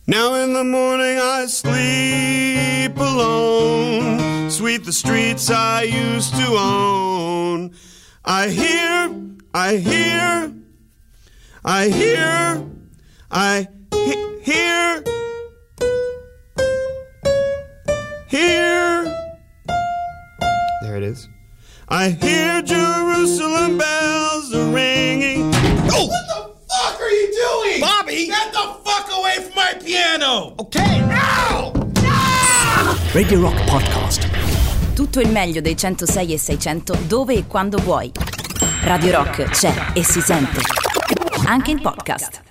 Now in the morning I sleep alone. Sweep the streets I used to own. I hear, I hear, I hear, I he- hear, hear. There it is. I hear Jerusalem bells are ringing. Oh! What the fuck are you doing? Bobby! Get the fuck away from my piano! Okay, now! Radio Rock Podcast. Tutto il meglio dei 106 e 600 dove e quando vuoi. Radio Rock c'è e si sente. Anche in podcast.